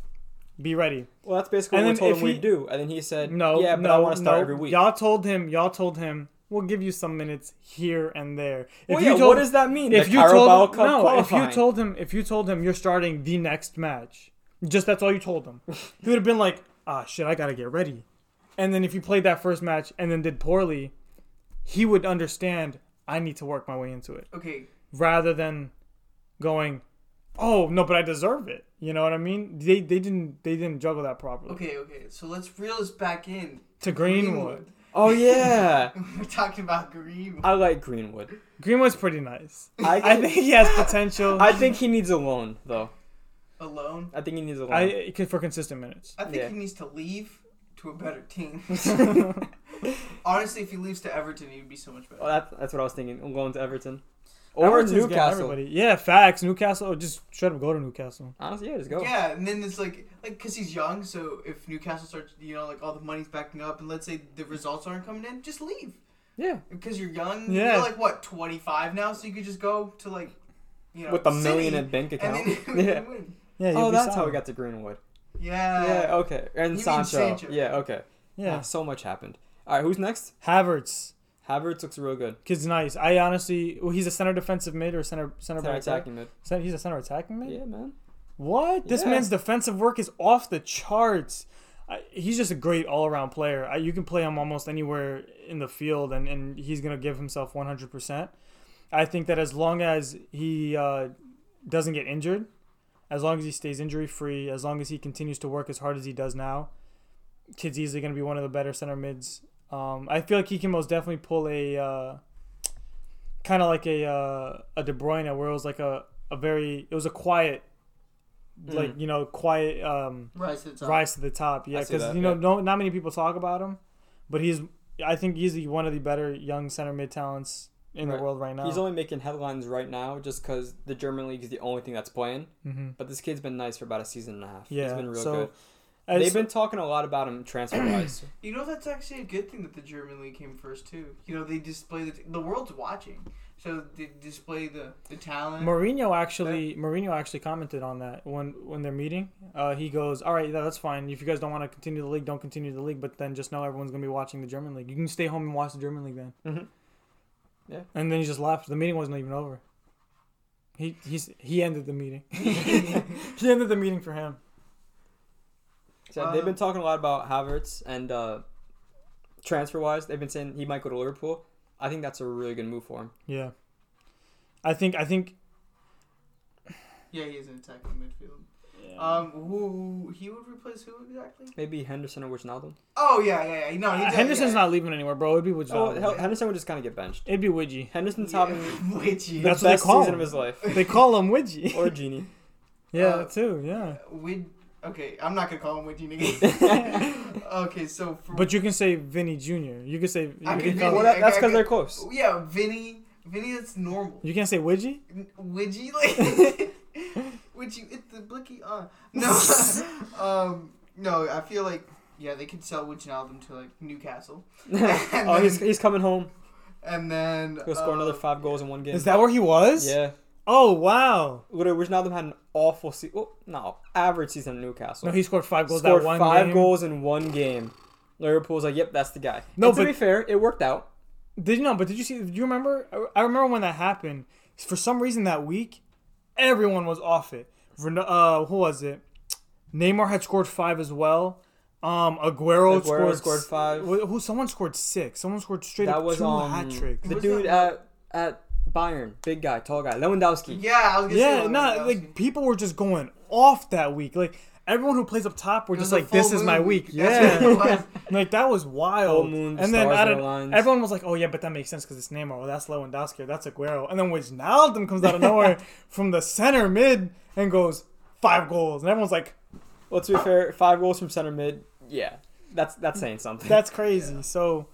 Be ready. Well, that's basically And what we told him we'd do. And then he said, No, yeah, but no, I want to start no. every week. Y'all told him. Y'all told him we'll give you some minutes here and there. If Well, you yeah, told, what does that mean? if the you Carabao told Cup no, if you told him if you told him you're starting the next match, just that's all you told him, he would have been like, ah shit, I gotta get ready. And then if you played that first match and then did poorly, he would understand I need to work my way into it Okay, rather than going, oh no, but I deserve it. You know what I mean? They they didn't they didn't juggle that properly. okay, okay. So let's reel this back in. To Greenwood. Oh yeah, We're talking about Greenwood. I like Greenwood. Greenwood's pretty nice. I, I think he has potential. I think he needs a loan though. A loan? I think he needs a loan. I for consistent minutes. I think Yeah. he needs to leave to a better team. Honestly, if he leaves to Everton, he'd be so much better. oh, that's that's what I was thinking. I'm going to Everton or Everton's Newcastle. everybody. Yeah, facts. Newcastle. Or just straight up go to Newcastle. Honestly, yeah, just go. Yeah, and then it's like, like, cause he's young. So if Newcastle starts, you know, like all the money's backing up, and let's say the results aren't coming in, just leave Yeah, because you're young. Yeah. You're like what, 25 now, so you could just go to like, you know, with a million in bank and account. then yeah. win. Yeah. Oh, be that's how we got to Greenwood. Yeah. yeah. Okay. And you mean Sancho. Sancho. Yeah. Okay. Yeah. Yeah. So much happened. All right. Who's next? Havertz. Havertz looks real good. Kid's nice. I honestly, well, he's a center defensive mid or center center Center back. attacking mid. He's a center attacking mid. Yeah, man. What? This Yeah. man's defensive work is off the charts. I, he's just a great all around player. I, you can play him almost anywhere in the field, and, and he's going to give himself 100%. I think that as long as he uh, doesn't get injured, as long as he stays injury free, as long as he continues to work as hard as he does now, kid's easily going to be one of the better center mids. Um, I feel like he can most definitely pull a uh, kind of like a uh, a De Bruyne, where it was like a, a very it was a quiet like Mm. you know quiet um Rise to the top. rise to the top yeah because that, you know yeah. no not many people talk about him but he's i think he's one of the better young center mid talents in Right. the world right now He's only making headlines right now just because the German league is the only thing that's playing. hmm But this kid's been nice for about a season and a half. yeah He's been real so good. As- They've been talking a lot about him transfer wise. You know that's actually a good thing that the German league came first too. You know they display the the world's watching, so they display the the talent. Mourinho actually Mourinho actually commented on that when when they're meeting. Uh, he goes, "All right, yeah, that's fine. If you guys don't want to continue the league, don't continue the league. But then just know everyone's gonna be watching the German league. You can stay home and watch the German league then." Mhm. Yeah. And then he just left. The meeting wasn't even over. He he's he ended the meeting. he ended the meeting for him. So Uh, they've been talking a lot about Havertz and uh, transfer wise. They've been saying he might go to Liverpool. I think that's a really good move for him. Yeah. I think I think. yeah, he is an attacking midfield. Um, who he would replace who exactly? Maybe Henderson or Wijnaldum. Oh yeah, yeah, yeah. No, he Uh, Henderson's yeah. not leaving anywhere, bro. It'd be Widgie. Oh, Hel- Henderson would just kind of get benched. It'd be Widgie. Henderson's Yeah. having Witchy. the That's what they best call season him. of his life. They call him Widgie. or Gini. yeah, Uh, too. Yeah. Wid. Okay, I'm not gonna call him Witchy nigga. okay, so for But you can say Vinny Jr. You can say you I can can call- Well, that, that's I- I because they're close. yeah, Vinny, Vinny, that's normal. you can't say Widgie. Widgy like would you hit the blicky on no um no I feel like yeah they could sell Wijnaldum to like Newcastle And oh, he's, then- he's coming home. and then He'll score uh, another five goals in one game. Is that where he was? Yeah. Oh wow. Literally, Wijnaldum had an awful season. Oh, no, average season in Newcastle. No, he scored five goals scored that one five game. goals in one game. Liverpool's like, yep, that's the guy. No, And to but- be fair, it worked out. Did you know? But did you see? Do you remember? I- remember when that happened. For some reason that week, everyone was off it. Uh, who was it? Neymar had scored five as well. Um, Aguero, Aguero scored, scored five. Who? Someone scored six. Someone scored straight That up was two um, hat tricks. the dude that- at at Bayern, big guy, tall guy, Lewandowski. yeah I was gonna Yeah, say not like people were just going off that week. Like everyone who plays up top were just like, "This is my week." week. Yeah, what it was. like that was wild. Moon, and then out of, everyone was like, "Oh yeah, but that makes sense because it's Neymar. Well, that's Lewandowski. Or that's Aguero." And then Wijnaldum comes out of nowhere from the center mid and goes five goals, and everyone's like, Well, to be fair, five goals from center mid. Yeah, that's that's saying something. "That's crazy." Yeah. So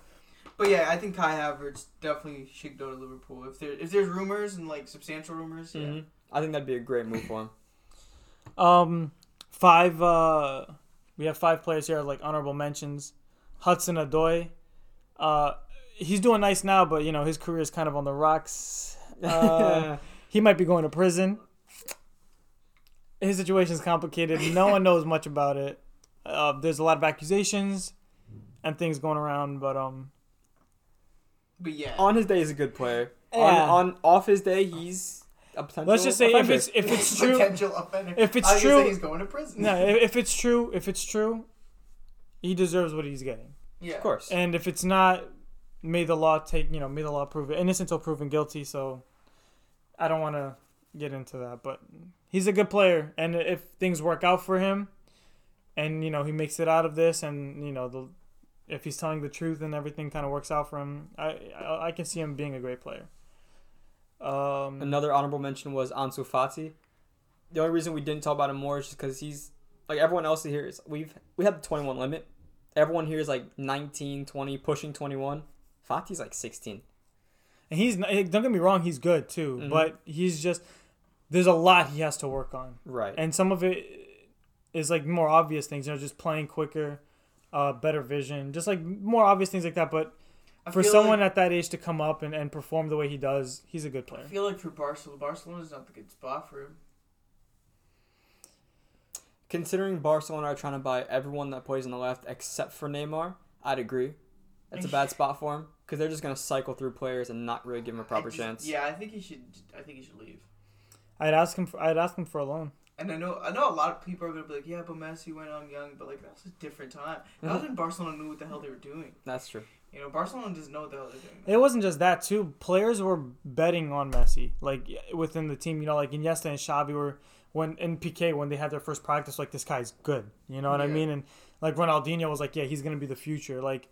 but yeah I think Kai Havertz definitely should go to Liverpool if there if there's rumors and like substantial rumors yeah Mhm. I think that'd be a great move for him. Um, five. Uh, we have five players here like honorable mentions. Hudson Odoi. Uh, he's doing nice now, but you know his career is kind of on the rocks. Uh, he might be going to prison. His situation is complicated. No one knows much about it. Uh, there's a lot of accusations and things going around, but um, But yeah, On his day, he's a good player. Yeah. On, on off his day, he's a potential. Let's just say if it's if it's true, potential offender. if it's I true- say he's going to prison. no, if, if it's true, if it's true, he deserves what he's getting. yeah, of course. And if it's not, may the law take you know may the law prove it innocent until proven guilty. So I don't want to get into that, but he's a good player, and if things work out for him, and you know he makes it out of this, and you know the if he's telling the truth and everything kind of works out for him, I, I I can see him being a great player. Um, Another honorable mention was Ansu Fati. The only reason we didn't talk about him more is just because he's like everyone else here is we've we have the 21 limit. Everyone here is like 19, 20, pushing 21. Fati's like 16. And he's don't get me wrong, he's good too, Mhm. but he's just there's a lot he has to work on, Right. and some of it is like more obvious things, you know, just playing quicker, uh, better vision, just like more obvious things like that. But I for someone like, at that age to come up and, and perform the way he does, he's a good player. I feel like for Barcelona, Barcelona's not the good spot for him. Considering Barcelona are trying to buy everyone that plays on the left except for Neymar, I'd agree. That's a bad spot for him because they're just gonna cycle through players and not really give him a proper just- chance. Yeah, I think he should. I think he should leave. I'd ask him. For, I'd ask him for a loan. And I know, I know a lot of people are gonna be like, "Yeah, but Messi went on young," but like that was a different time. That mm-hmm. was when Barcelona knew what the hell they were doing. That's true. You know, Barcelona doesn't know what the hell they're doing. It wasn't just that too. Players were betting on Messi, like within the team. You know, like Iniesta and Xavi were when in PK when they had their first practice. Like this guy's good. You know what I mean? And like Ronaldinho was like, yeah, he's gonna be the future. Like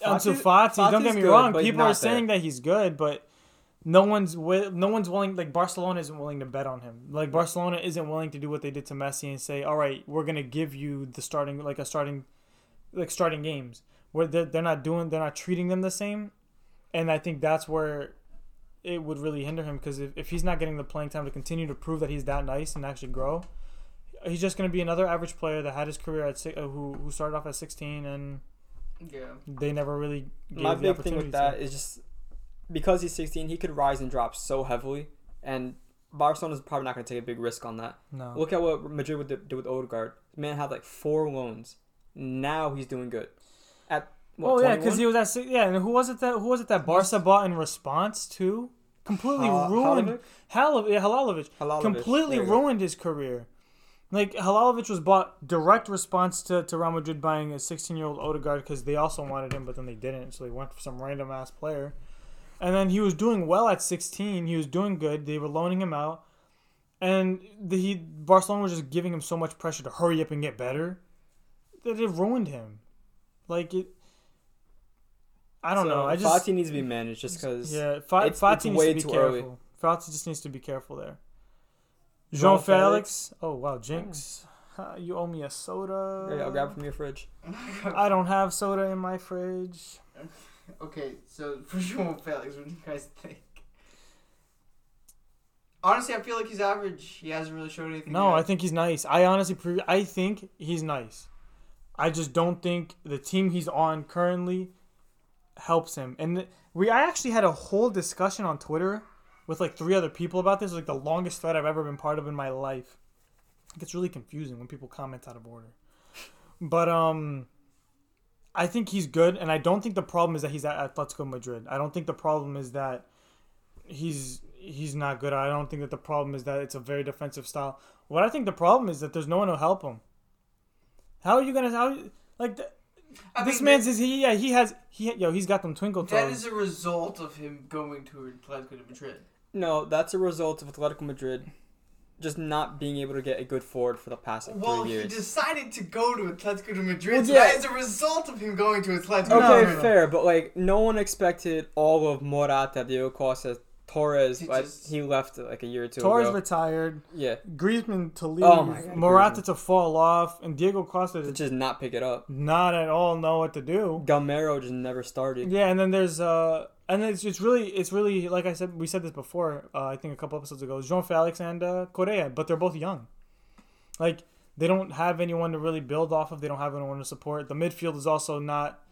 Fati- Ansu Fati, don't get me good, wrong. People are not saying that he's good, but no one's wi- no one's willing. Like Barcelona isn't willing to bet on him. Like Barcelona isn't willing to do what they did to Messi and say, all right, we're gonna give you the starting like a starting like starting games where they're, they're not doing they're not treating them the same, and I think that's where it would really hinder him because if, if he's not getting the playing time to continue to prove that he's that nice and actually grow. He's just going to be another average player that had his career at si- uh, who who started off at 16 and Yeah, they never really gave My the big thing opportunity with to. that is just because he's 16, he could rise and drop so heavily, and Barcelona's probably not going to take a big risk on that. No. Look at what Madrid would do- did with Odegaard. Man had like four loans. Now he's doing good. At what, oh yeah, because he was at yeah, and who was it that who was it that Barca bought in response to? Completely Ha- ruined Halovic? Hal- yeah, Halilovic. Halilovic. Completely ruined his career. Like Halilovic was bought direct response to, to Real Madrid buying a 16 year old Odegaard because they also wanted him, but then they didn't, so they went for some random ass player. And then he was doing well at 16. He was doing good. They were loaning him out, and the, he Barcelona was just giving him so much pressure to hurry up and get better that it ruined him. Like it. I don't So, know. I just Fati needs to be managed just because. yeah, Fa- it's- Fati it's needs to be careful. early. Fati just needs to be careful there. João João Felix. Oh wow, Jinx. Huh, you owe me a soda. Here, I'll grab from your fridge. I don't have soda in my fridge. Okay, so for João Felix, what do you guys think? Honestly, I feel like he's average. He hasn't really showed anything. No, yet. I think he's nice. I honestly, pre- I think he's nice. I just don't think the team he's on currently helps him. And we, I actually had a whole discussion on Twitter with like three other people about this. Like the longest thread I've ever been part of in my life. It gets really confusing when people comment out of order. But um, I think he's good, and I don't think the problem is that he's at Atletico Madrid. I don't think the problem is that he's he's not good. I don't think that the problem is that it's a very defensive style. What I think the problem is that there's no one to help him. How are you gonna how like th- I this mean, man's is he yeah he has he yo he's got them twinkle toes. That is a result of him going to Atletico Madrid. No, that's a result of Atletico Madrid just not being able to get a good forward for the past like, Well, three he decided to go to Atletico de Madrid, Well, so yeah. that is a result of him going to Atletico. No, Okay, no, no. fair, but like no one expected all of Morata, Diego Costa, Torres. He Like, just- he left like a year or two Torres ago. retired, yeah, Griezmann to leave, Oh my God, Morata Griezmann. to fall off, and Diego Costa to to just not pick it up. not at all know what to do. Gameiro just never started. Yeah, and then there's uh, and it's it's really it's really like I said we said this before. Uh, I think a couple episodes ago, João Felix and uh, Correa, but they're both young. Like they don't have anyone to really build off of. They don't have anyone to support. The midfield is also not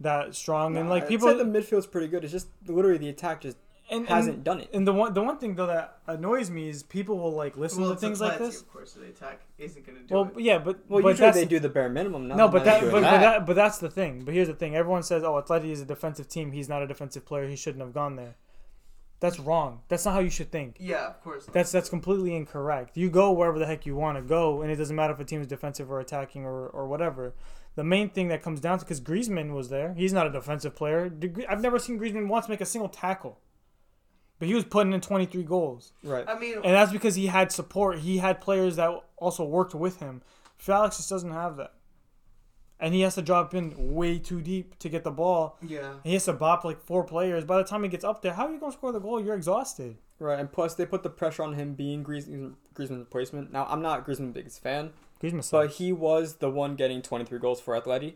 that strong, and like people say the midfield's pretty good. It's just literally the attack just and, hasn't and, done it. and the one the one thing though that annoys me is people will like listen Well, to things like this. Of course, so the attack isn't gonna do Well, it. yeah, but Well, but usually that's they do the bare minimum. Not no, but that, doing but, but that but that's the thing. But here's the thing: everyone says, "Oh, Atleti is a defensive team. He's not a defensive player. He shouldn't have gone there." That's wrong. That's not how you should think. Yeah, of course. That's that's completely incorrect. You go wherever the heck you want to go, and it doesn't matter if a team is defensive or attacking or, or whatever. The main thing that comes down to because Griezmann was there, he's not a defensive player. I've never seen Griezmann once make a single tackle, but he was putting in 23 goals, right. I mean, and that's because he had support. He had players that also worked with him. Felix just doesn't have that, and he has to drop in way too deep to get the ball. yeah. He has to bop like four players. By the time he gets up there, how are you gonna score the goal? You're exhausted. Right, and plus they put the pressure on him being Griezmann, Griezmann's replacement. Now I'm not Griezmann's biggest fan, Griezmann but he was the one getting 23 goals for Atleti,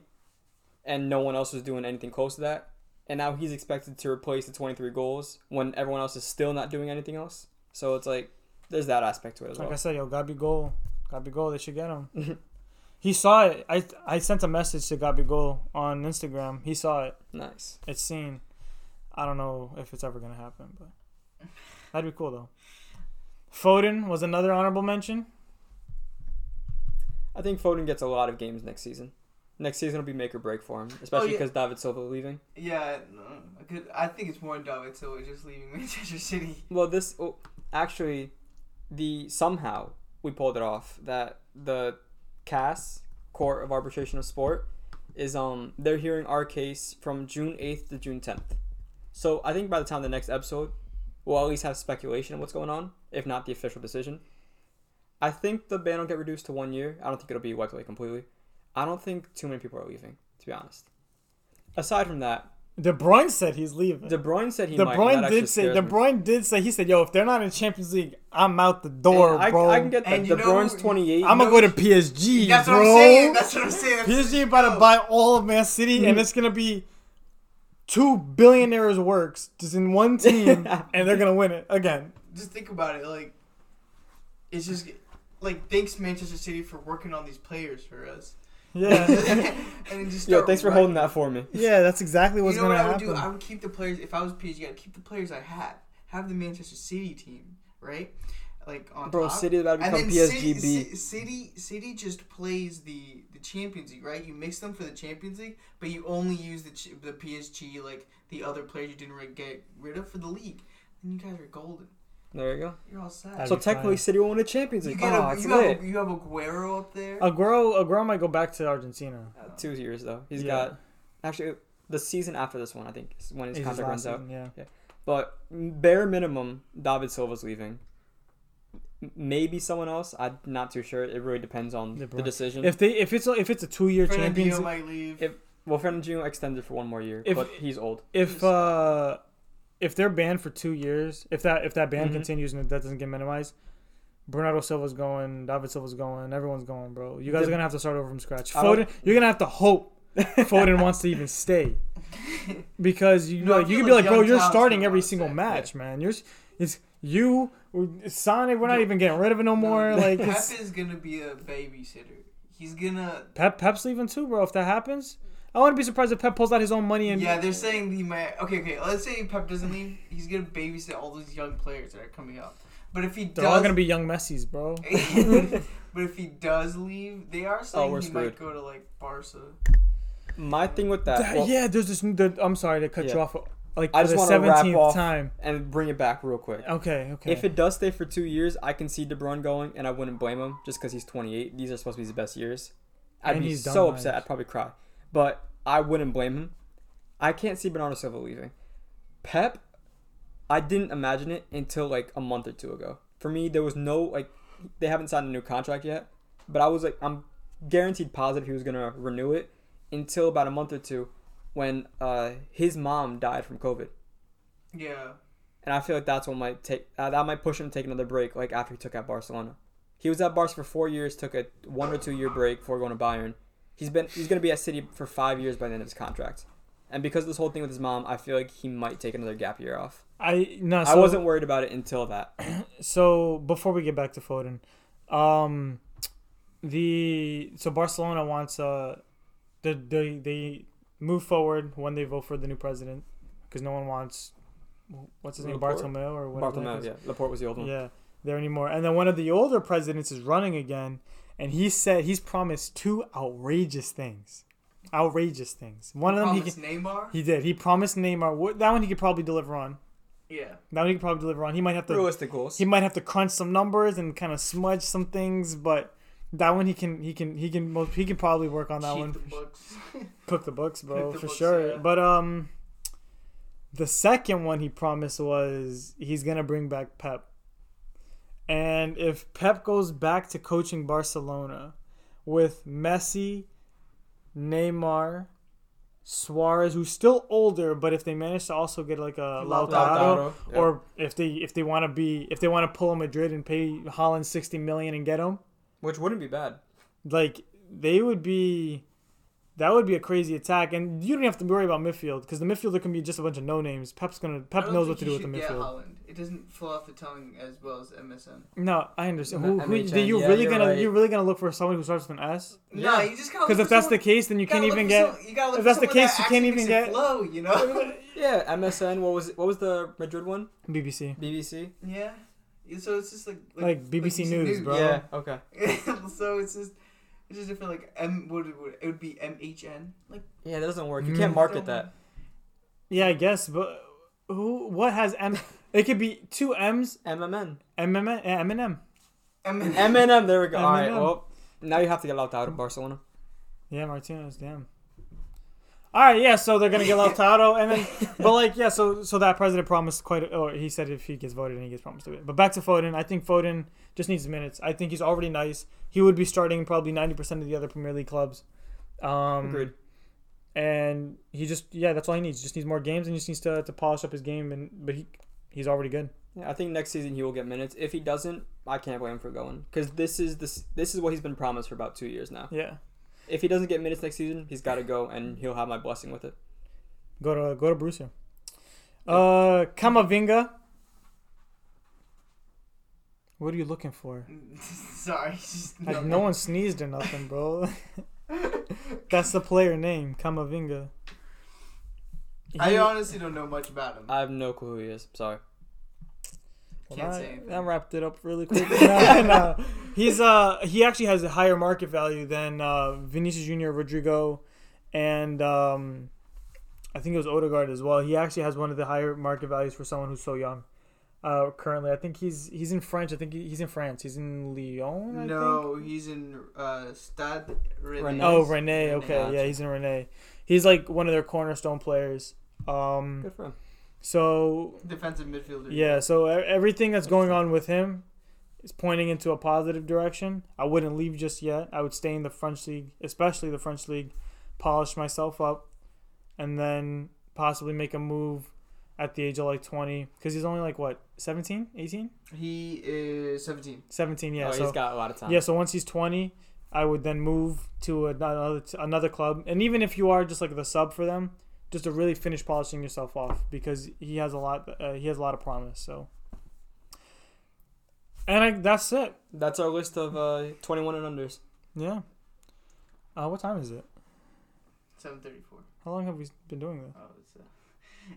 and no one else was doing anything close to that. And now he's expected to replace the 23 goals when everyone else is still not doing anything else. So it's like there's that aspect to it as Like well. Like I said, yo, Gabigol, Gabigol, they should get him. he saw it. I I sent a message to Gabigol on Instagram. He saw it. Nice. It's seen. I don't know if it's ever gonna happen, but that'd be cool though. Foden was another honorable mention. I think Foden gets a lot of games next season. Next season will be make or break for him, especially yeah. because David Silva leaving. Yeah, no, I, I think it's more David Silva just leaving Manchester City. Well, this oh, actually, the somehow we pulled it off that the CAS Court of Arbitration of Sport is um they're hearing our case from June eighth to June tenth. So I think by the time the next episode, we'll at least have speculation of what's going on, if not the official decision. I think the ban will get reduced to one year. I don't think it'll be wiped away completely. I don't think too many people are leaving, to be honest. Aside from that, De Bruyne said he's leaving. De Bruyne said he De. Bruyne and that actually did say. scares De me. Bruyne did say. He said, "Yo, if they're not in Champions League, I'm out the door, And I, bro. I can get that. And De you know- Bruyne's 28. I'm gonna go to PSG, That's bro. what I'm saying. That's what I'm saying. That's PSG about to buy all of Man City, and it's gonna be two billionaires' works just in one team, and they're gonna win it again. Just think about it. Like, it's just like thanks Manchester City for working on these players for us. Yeah, and then just Yo, thanks for right- holding that for me. yeah, that's exactly what's you know gonna what I would happen. do? I would keep the players. If I was PSG, I'd keep the players I had. Have the Manchester City team, right? Like on Bro, top. City is about to become then PSG City, City, City just plays the the Champions League, right? You mix them for the Champions League, but you only use the the PSG like the other players you didn't really get rid of for the league. Then you guys are golden. There you go. You're all set. That'd So be technically, fine. City will win the Champions You League. get Oh, a, it's you, lit. have, you have Aguero up there. Aguero, Aguero might go back to Argentina. Uh, Two years though. He's Yeah. got actually the season after this one. I think is when his Is his contract runs last out. season, Yeah. But bare minimum, David Silva's leaving. M- Maybe someone else. I'm not too sure. It really depends on De the Bruyne. decision. If they if it's a, if it's a two year Champions Fernandinho might leave. If- well, Fernandinho extended for one more year, If- but he's old. if uh if they're banned for two years, if that if that ban Mhm. continues and that doesn't get minimized, Bernardo Silva's going, David Silva's going, everyone's going, bro. You guys are gonna have to start over from scratch. Foden, you're gonna have to hope Foden wants to even stay because you No, like you can be like bro, you're starting every single stay. match, man. You're it's you, Sonic. We're not even getting rid of it no more. Like Pep is gonna be a babysitter. He's gonna. Pep Pep's leaving too, bro. If that happens, I wouldn't be surprised if Pep pulls out his own money and Yeah, they're saying he might. Okay, okay. Let's say Pep doesn't leave. He's gonna babysit all these young players that are coming up. But if he does they're does, all gonna be young Messi's, bro. but if he does leave, they are Oh, saying we're he might go to like Barca. My thing with that, That- well, yeah, there's this. The, I'm sorry to cut you off. Like I for just the wanna wrap seventeenth off- time. and bring it back real quick. Okay, okay. If it does stay for two years, I can see De Bruyne going, and I wouldn't blame him just because he's 28. These are supposed to be his best years. I'd And be so life. upset. I'd probably cry, but I wouldn't blame him. I can't see Bernardo Silva leaving. Pep, I didn't imagine it until like a month or two ago. For me, there was no like they haven't signed a new contract yet, but I was like I'm guaranteed positive he was gonna renew it until about a month or two when uh, his mom died from COVID. Yeah. And I feel like that's what might take uh, that might push him to take another break. Like after he took at Barcelona, he was at Barca for four years, took a one or two year break before going to Bayern. He's been he's gonna be at City for five years by the end of his contract. And because of this whole thing with his mom, I feel like he might take another gap year off. I no, I wasn't worried about it until that. So before we get back to Foden, um, the so Barcelona wants uh, the they they move forward when they vote for the new president because no one wants what's his name, Laporta? Bartomeu or whatever. the heck Bartholomew, his- yeah. Laporta was the old one. Yeah, there anymore. And then one of the older presidents is running again, and he said he's promised two outrageous things. Outrageous things. One of them he Promised can, Neymar. he did. He promised Neymar. That one he could probably deliver on. yeah. That one he could probably deliver on. He might have to. Realistic goals. He might have to crunch some numbers and kind of smudge some things, but that one he can. He can. He can. Most, he can probably work on that Cheat one. the books. Cook the books, bro, the for books, sure. yeah. But um, the second one he promised was he's gonna bring back Pep, and if Pep goes back to coaching Barcelona with Messi, Neymar, Suarez, who's still older, but if they manage to also get like a Lautaro, Lautaro, yeah. or if they if they want to be if they want to pull a Madrid and pay Haaland sixty million and get him, which wouldn't be bad. like they would be that would be a crazy attack and you don't have to worry about midfield because the midfielder can be just a bunch of no names pep's gonna pep knows what to do you with the should get midfield Haaland. It doesn't flow off the tongue as well as MSN. no i understand M- who, who MHN, you yeah, really you're gonna right. you're really gonna look for someone who starts with an s No, Yeah. you just gotta. because if for that's the case then you can't even get some- you gotta look if for that's the someone case, that you actually can't even get- it flow. You know. Yeah, MSN. What was what was the Madrid one? bbc BBC. yeah. Yeah, So it's just like Like BBC News, bro. Yeah. Okay. so it's just it's just different. Like M would it, would it would be MHN. Like Yeah, that doesn't work. You Mm. can't market that. yeah i guess but who what has m it could be two m's MMN. mm eh, M M&M. There we go. All right. Well, now you have to get locked out to Barcelona. Yeah, Martinez, damn. All right, yeah, so they're gonna get Lautaro, and then, but like, yeah, so so that president promised quite, a, or he said if he gets voted, and he gets promised to it. But back to Foden, I think Foden just needs minutes. I think he's already nice. He would be starting probably ninety percent of the other Premier League clubs. Um, Agreed. And he just, yeah, that's all he needs. He Just needs more games, and he just needs to, to polish up his game. And but he he's already good. Yeah, I think next season he will get minutes. If he doesn't, I can't blame him for going because this is this this is what he's been promised for about two years now. Yeah, If he doesn't get minutes next season, he's got to go, and he'll have my blessing with it. go to go to Borussia. Uh, Kamavinga. What are you looking for? Sorry, just Like, no one sneezed or nothing, bro. That's the player name, Kamavinga. I honestly don't know much about him. I have no clue who he is. Sorry. Well, can't that, say anything. that wrapped it up really quick. no, no. He's uh he actually has a higher market value than uh, Vinicius Junior, Rodrigo, and um, I think it was Odegaard as well. He actually has one of the higher market values for someone who's so young. Uh, currently, I think he's he's in French. I think he's in France. He's in Lyon. I think. no, he's in uh, Stade Rennais. Rennais. Oh, Rene. Okay, Gotcha. yeah, he's in Rene. He's like one of their cornerstone players. Um, Good for him. So defensive midfielder. yeah, so e- everything that's going on with him is pointing into a positive direction. I wouldn't leave just yet. I would stay in the French league, especially the French league, polish myself up, and then possibly make a move at the age of like 20 because he's only like what 17 18 He is 17. 17 yeah oh, so he's got a lot of time. Yeah, so once he's 20, I would then move to another another club. And even if you are just like the sub for them, just to really finish polishing yourself off because he has a lot uh, he has a lot of promise. So And I, that's it. That's our list of uh, 21 and unders. Yeah. Uh, what time is it? 734. How long have we been doing this? Oh, it's, uh,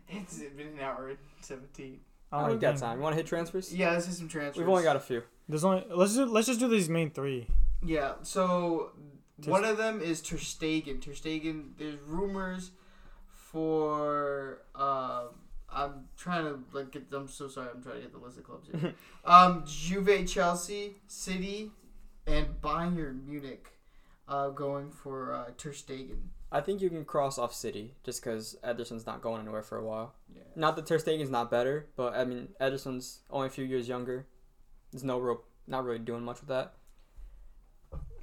it's been an hour and 17. Oh, Oh, we got dang. time. You want to hit transfers? Yeah, this is some transfers. We've only got a few. There's only let's do, let's just do these main three. Yeah, so Ter- one of them is Ter Stegen. Ter Stegen, there's rumors for. Uh, I'm trying to like get. I'm so sorry. I'm trying to get the list of clubs here. um, Juve, Chelsea, City, and Bayern Munich, uh, going for uh, Ter Stegen. I think you can cross off City just because Ederson's not going anywhere for a while. Yeah. Not that Ter Stegen's not better, but I mean Ederson's only a few years younger. There's no real, not really doing much with that.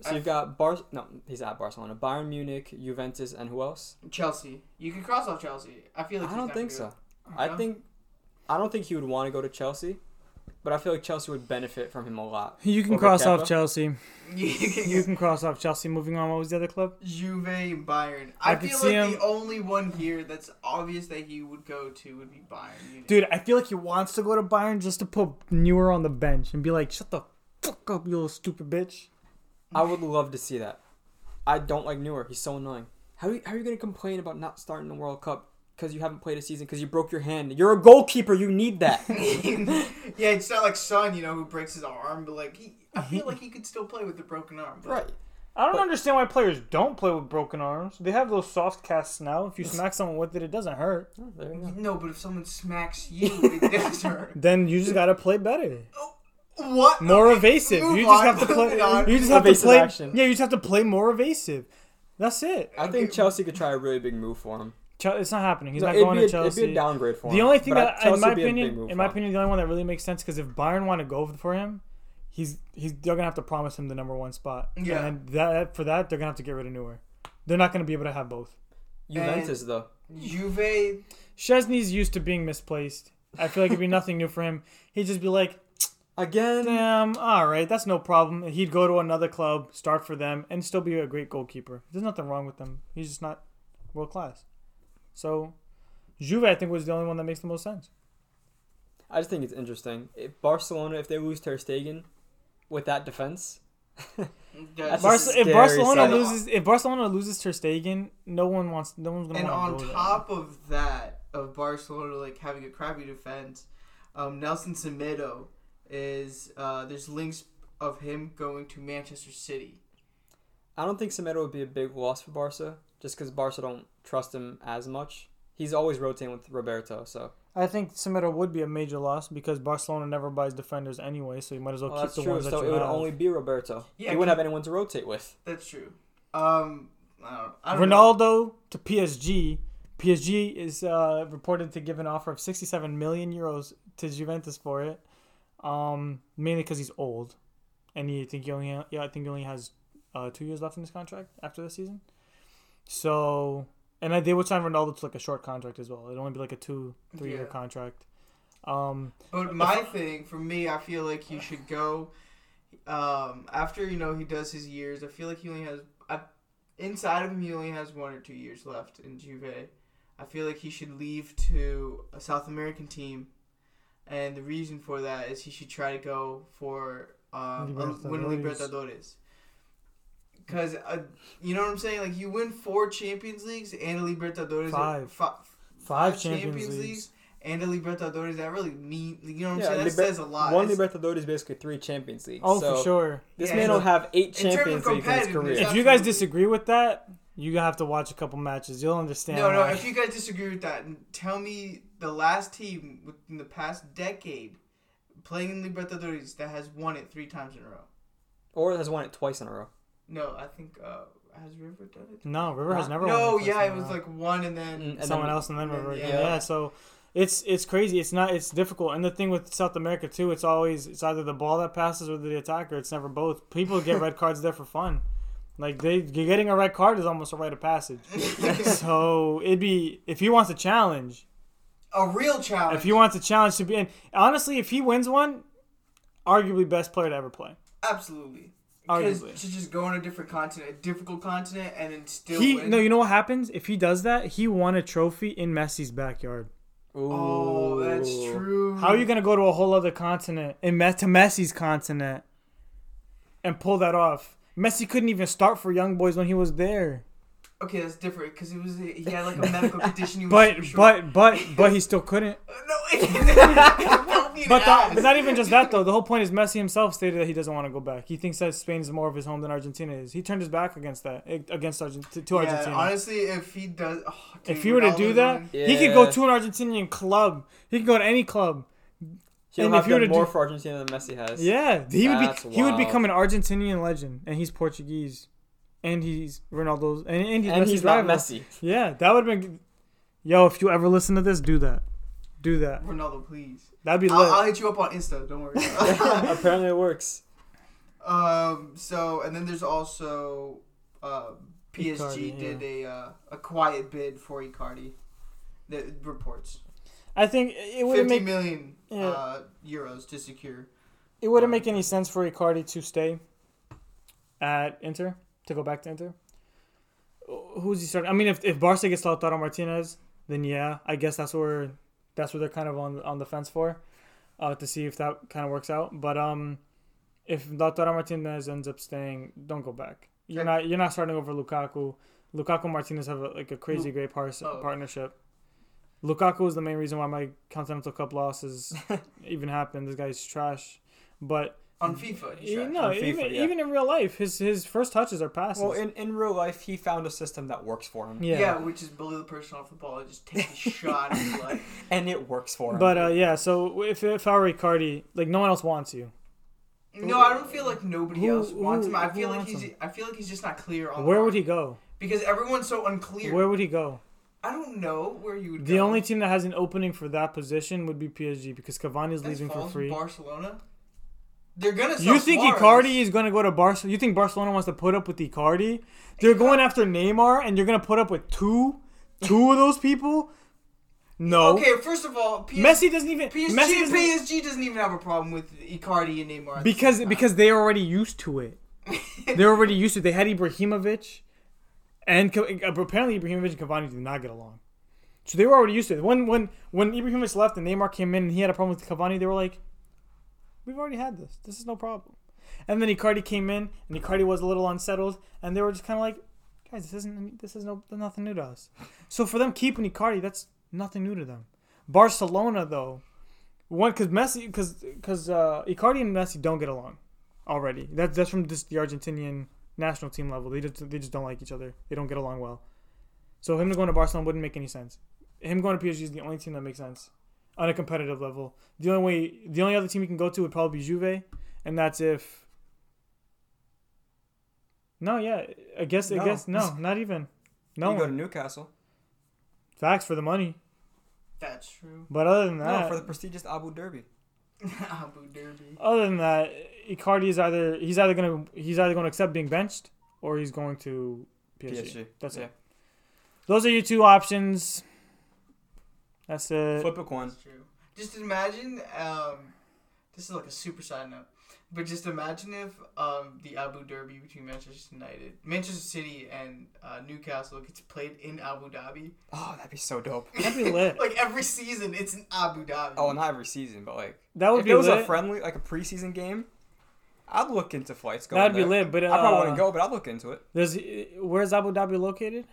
So you've got Bar. No, he's at Barcelona. Bayern Munich, Juventus, and who else? Chelsea. You can cross off Chelsea. I feel like I he's don't think good. so. I No? think, I don't think he would want to go to Chelsea, but I feel like Chelsea would benefit from him a lot. You can Over cross Kepa? off Chelsea. you can cross off Chelsea. Moving on. What was the other club? Juve and Bayern. I I, could feel see like him- the only one here that's obvious that he would go to would be Bayern. Munich. Dude, I feel like he wants to go to Bayern just to put Neuer on the bench and be like, "Shut the fuck up, you little stupid bitch." I would love to see that. I don't like Neuer. He's so annoying. How are you, how are you gonna complain about not starting the World Cup because you haven't played a season because you broke your hand. You're a goalkeeper. You need that. yeah, it's not like Son, you know, who breaks his arm, but like he, I feel like he could still play with a broken arm. but- right. I don't But- understand why players don't play with broken arms. They have those soft casts now. If you smack someone with it, it doesn't hurt. Oh, there you go. No, but if someone smacks you, it does hurt. Then you just gotta play better. Oh, What? More Okay, evasive. You just on, have to play. You just have to play. action. Yeah, you just have to play more evasive. That's it. I think Okay. Chelsea could try a really big move for him. Chel- It's not happening. He's No, not going be to a, It'd Chelsea. be a downgrade for him. The only thing but I- that, in my would be a big opinion, in my opinion, the only one that really makes sense because if Bayern want to go for him, he's he's they're gonna have to promise him the number one spot. Yeah. And that for that they're gonna have to get rid of Neuer. They're not gonna be able to have both. Juventus though. Juve. Szczesny's used to being misplaced. I feel like it'd be nothing new for him. He'd just be like, Again, "Damn, all right, that's no problem." He'd go to another club, start for them, and still be a great goalkeeper. There's nothing wrong with him. He's just not world class. So, Juve, I think, was the only one that makes the most sense. I just think it's interesting. If Barcelona, if they lose Ter Stegen with that defense, That's That's a Barca- if Barcelona sight. loses, if Barcelona loses Ter Stegen, no one wants, no one's gonna and want on to go top of that, of Barcelona like having a crappy defense, um, Nelson Semedo is uh, there's links of him going to Manchester City. I don't think Semedo would be a big loss for Barca, just because Barca don't trust him as much. He's always rotating with Roberto, so. I think Semedo would be a major loss because Barcelona never buys defenders anyway, so you might as well well, keep that's the true. ones that So it would have. only be Roberto. Yeah, he wouldn't have anyone to rotate with. That's true. Um, I don't, I don't know. Ronaldo to PSG. PSG is uh, reported to give an offer of 67 million euros to Juventus for it, um, mainly because he's old, and you think he only ha- yeah I think he only has uh, two years left in his contract after this season. So and I, they would sign Ronaldo to like a short contract as well. It'd only be like a two three year contract. Um, But my thing, for me, I feel like he should go. Um, after you know he does his years, I feel like he only has. I, inside of him, he only has one or two years left in Juve. I feel like he should leave to a South American team, and the reason for that is he should try to go for um, a- win Libertadores. Libertadores. Because uh, you know what I'm saying, like you win four Champions Leagues and a Libertadores. Five. Fi- five Champions, Leagues. and a Libertadores. That really mean, you know what I'm Yeah, saying? That Liber- says a lot. One It's- Libertadores is basically three Champions Leagues. Oh, so for sure. This Yeah, man so- will have eight in terms of Champions Leagues in his career. If you guys disagree with that, you have to watch a couple matches. You'll understand. No, no. why. If you guys disagree with that, tell me the last team within the past decade playing in Libertadores that has won it three times in a row. Or has won it twice in a row. No, I think uh, has River done it? no, River has never. No, won a yeah, first it was round. like one and then. Mm, and someone then- else and then and then- River. yeah. Yeah. yeah, so it's it's crazy. It's not it's difficult. And the thing with South America too, it's always it's either the ball that passes or the attacker. It's never both. People get red cards there for fun. Like they getting a red card is almost a rite of passage. so it'd be if he wants a challenge, a real challenge. if he wants a challenge to be in, honestly, if he wins one, arguably best player to ever play. Absolutely. Because Arguably. to just go on a different continent, a difficult continent, and then still He win. no, you know what happens if he does that? He won a trophy in Messi's backyard. Oh, that's true. How are you gonna go to a whole other continent and Me- to Messi's continent and pull that off? Messi couldn't even start for Young Boys when he was there. Okay, that's different because it was he had like a medical condition. He was But but but but he still couldn't. No, it, But that, but not even just that though. The whole point is Messi himself stated that he doesn't want to go back. He thinks that Spain is more of his home than Argentina is. He turned his back against that against Argent- to, to yeah, Argentina. honestly, if he does, oh, dude, if he were to do that, one- he could go to an Argentinian club. He could go to any club. He'll And have if you were done to more do- for Argentina than Messi has. Yeah, he would That's be. He would become an Argentinian legend, and he's Portuguese, and he's Ronaldo's, and, and he's And Messi's he's not rival. Messi. Yeah, that would have been. Yo, if you ever listen to this, do that. Do that. Ronaldo, please. That'd be lit. I'll, I'll hit you up on Insta. Don't worry. Apparently it works. um. So and then there's also, uh, PSG Icardi, did a uh, a quiet bid for Icardi. The reports I think it wouldn't fifty make million Yeah. uh, euros to secure. it wouldn't make any sense for Icardi to stay at Inter to go back to Inter. Who's he starting? I mean, if if Barca gets Lautaro Martinez, then yeah, I guess that's where that's where they're kind of on on the fence for, uh, to see if that kind of works out. But um, if Lautaro Martinez ends up staying, don't go back. You're Okay. not you're not starting over Lukaku. Lukaku and Martinez have a, like a crazy Lu- great par- oh. partnership. Lukaku is the main reason why my Continental Cup losses even happened. This guy's trash. But on FIFA. he's you trash. know, FIFA, even yeah. even in real life, his his first touches are passes. Well, in, in real life, he found a system that works for him, yeah. Yeah. which is bully the person off the ball and just take a shot in the leg. and it works for him. But uh, yeah, so if if I were Icardi, like no one else wants you. No, I don't feel like nobody Who- else wants who- him. I feel like he's. him? I feel like he's just not clear on. Where would he go? Because everyone's so unclear. Where would he go? I don't know where you would. Go. The go. only team that has an opening for that position would be PSG because Cavani is leaving for free. Barcelona. They're gonna. You think Suarez. Icardi is going to go to Barcelona? You think Barcelona wants to put up with Icardi? They're going after Neymar, and you're going to put up with two, two of those people? No. Okay, first of all, PS- Messi doesn't even. PSG, Messi doesn't, PSG doesn't even have a problem with Icardi and Neymar. at the because because they're already used to it. They're already used to. it. They had Ibrahimovic, and uh, apparently Ibrahimovic and Cavani did not get along. So they were already used to it. When when when Ibrahimovic left and Neymar came in and he had a problem with Cavani, they were like, "We've already had this. This is no problem." And then Icardi came in and Icardi was a little unsettled, and they were just kind of like, "Guys, this isn't this is no nothing new to us." So for them keeping Icardi, that's nothing new to them. Barcelona though, one because Messi because because uh, Icardi and Messi don't get along already. That's that's from just the Argentinian national team level. They just they just don't like each other. They don't get along well. So him going to Barcelona wouldn't make any sense. Him going to PSG is the only team that makes sense on a competitive level. The only way, the only other team he can go to would probably be Juve, and that's if. No, yeah, I guess I guess no, not even. No you go to. Newcastle. facts for the money, that's true. but other than that, No, for the prestigious Abu Dhabi. Abu Dhabi. other than that, Icardi is either he's either gonna he's either gonna accept being benched or he's going to PSG. PSG. That's yeah. it. Those are your two options. That's it. Flip a coin. That's true. Just imagine. Um, this is like a super side note, but just imagine if um, the Abu Dhabi between Manchester United, Manchester City, and uh, Newcastle gets played in Abu Dhabi. Oh, that'd be so dope. That'd be lit. Like every season, it's in Abu Dhabi. Oh, not every season, but like That would if be it was lit. a friendly, like a preseason game, I'd look into flights going That'd be there. lit. But uh, I probably wouldn't go, but I'd look into it. There's where's Abu Dhabi located?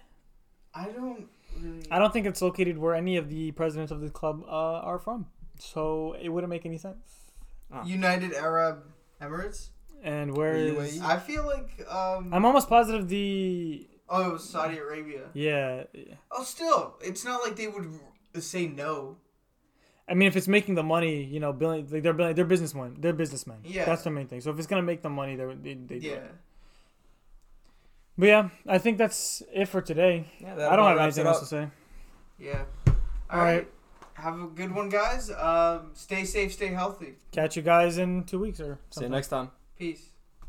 I don't really. I don't think it's located where any of the presidents of the club uh, are from. So it wouldn't make any sense. United Arab Emirates. And where is? UAE? I feel like. Um, I'm almost positive the oh, Saudi Arabia. yeah. Oh, still, it's not like they would say no. I mean, if it's making the money, you know, billion, like they're billion, they're businessmen. They're businessmen. Yeah. that's the main thing. So if it's gonna make them money, they they, they do. Yeah. It. But yeah, I think that's it for today. Yeah, I don't have anything else to say. Yeah. All All right. right. Have a good one, guys. Um, stay safe, stay healthy. Catch you guys in two weeks or See you next time. Peace.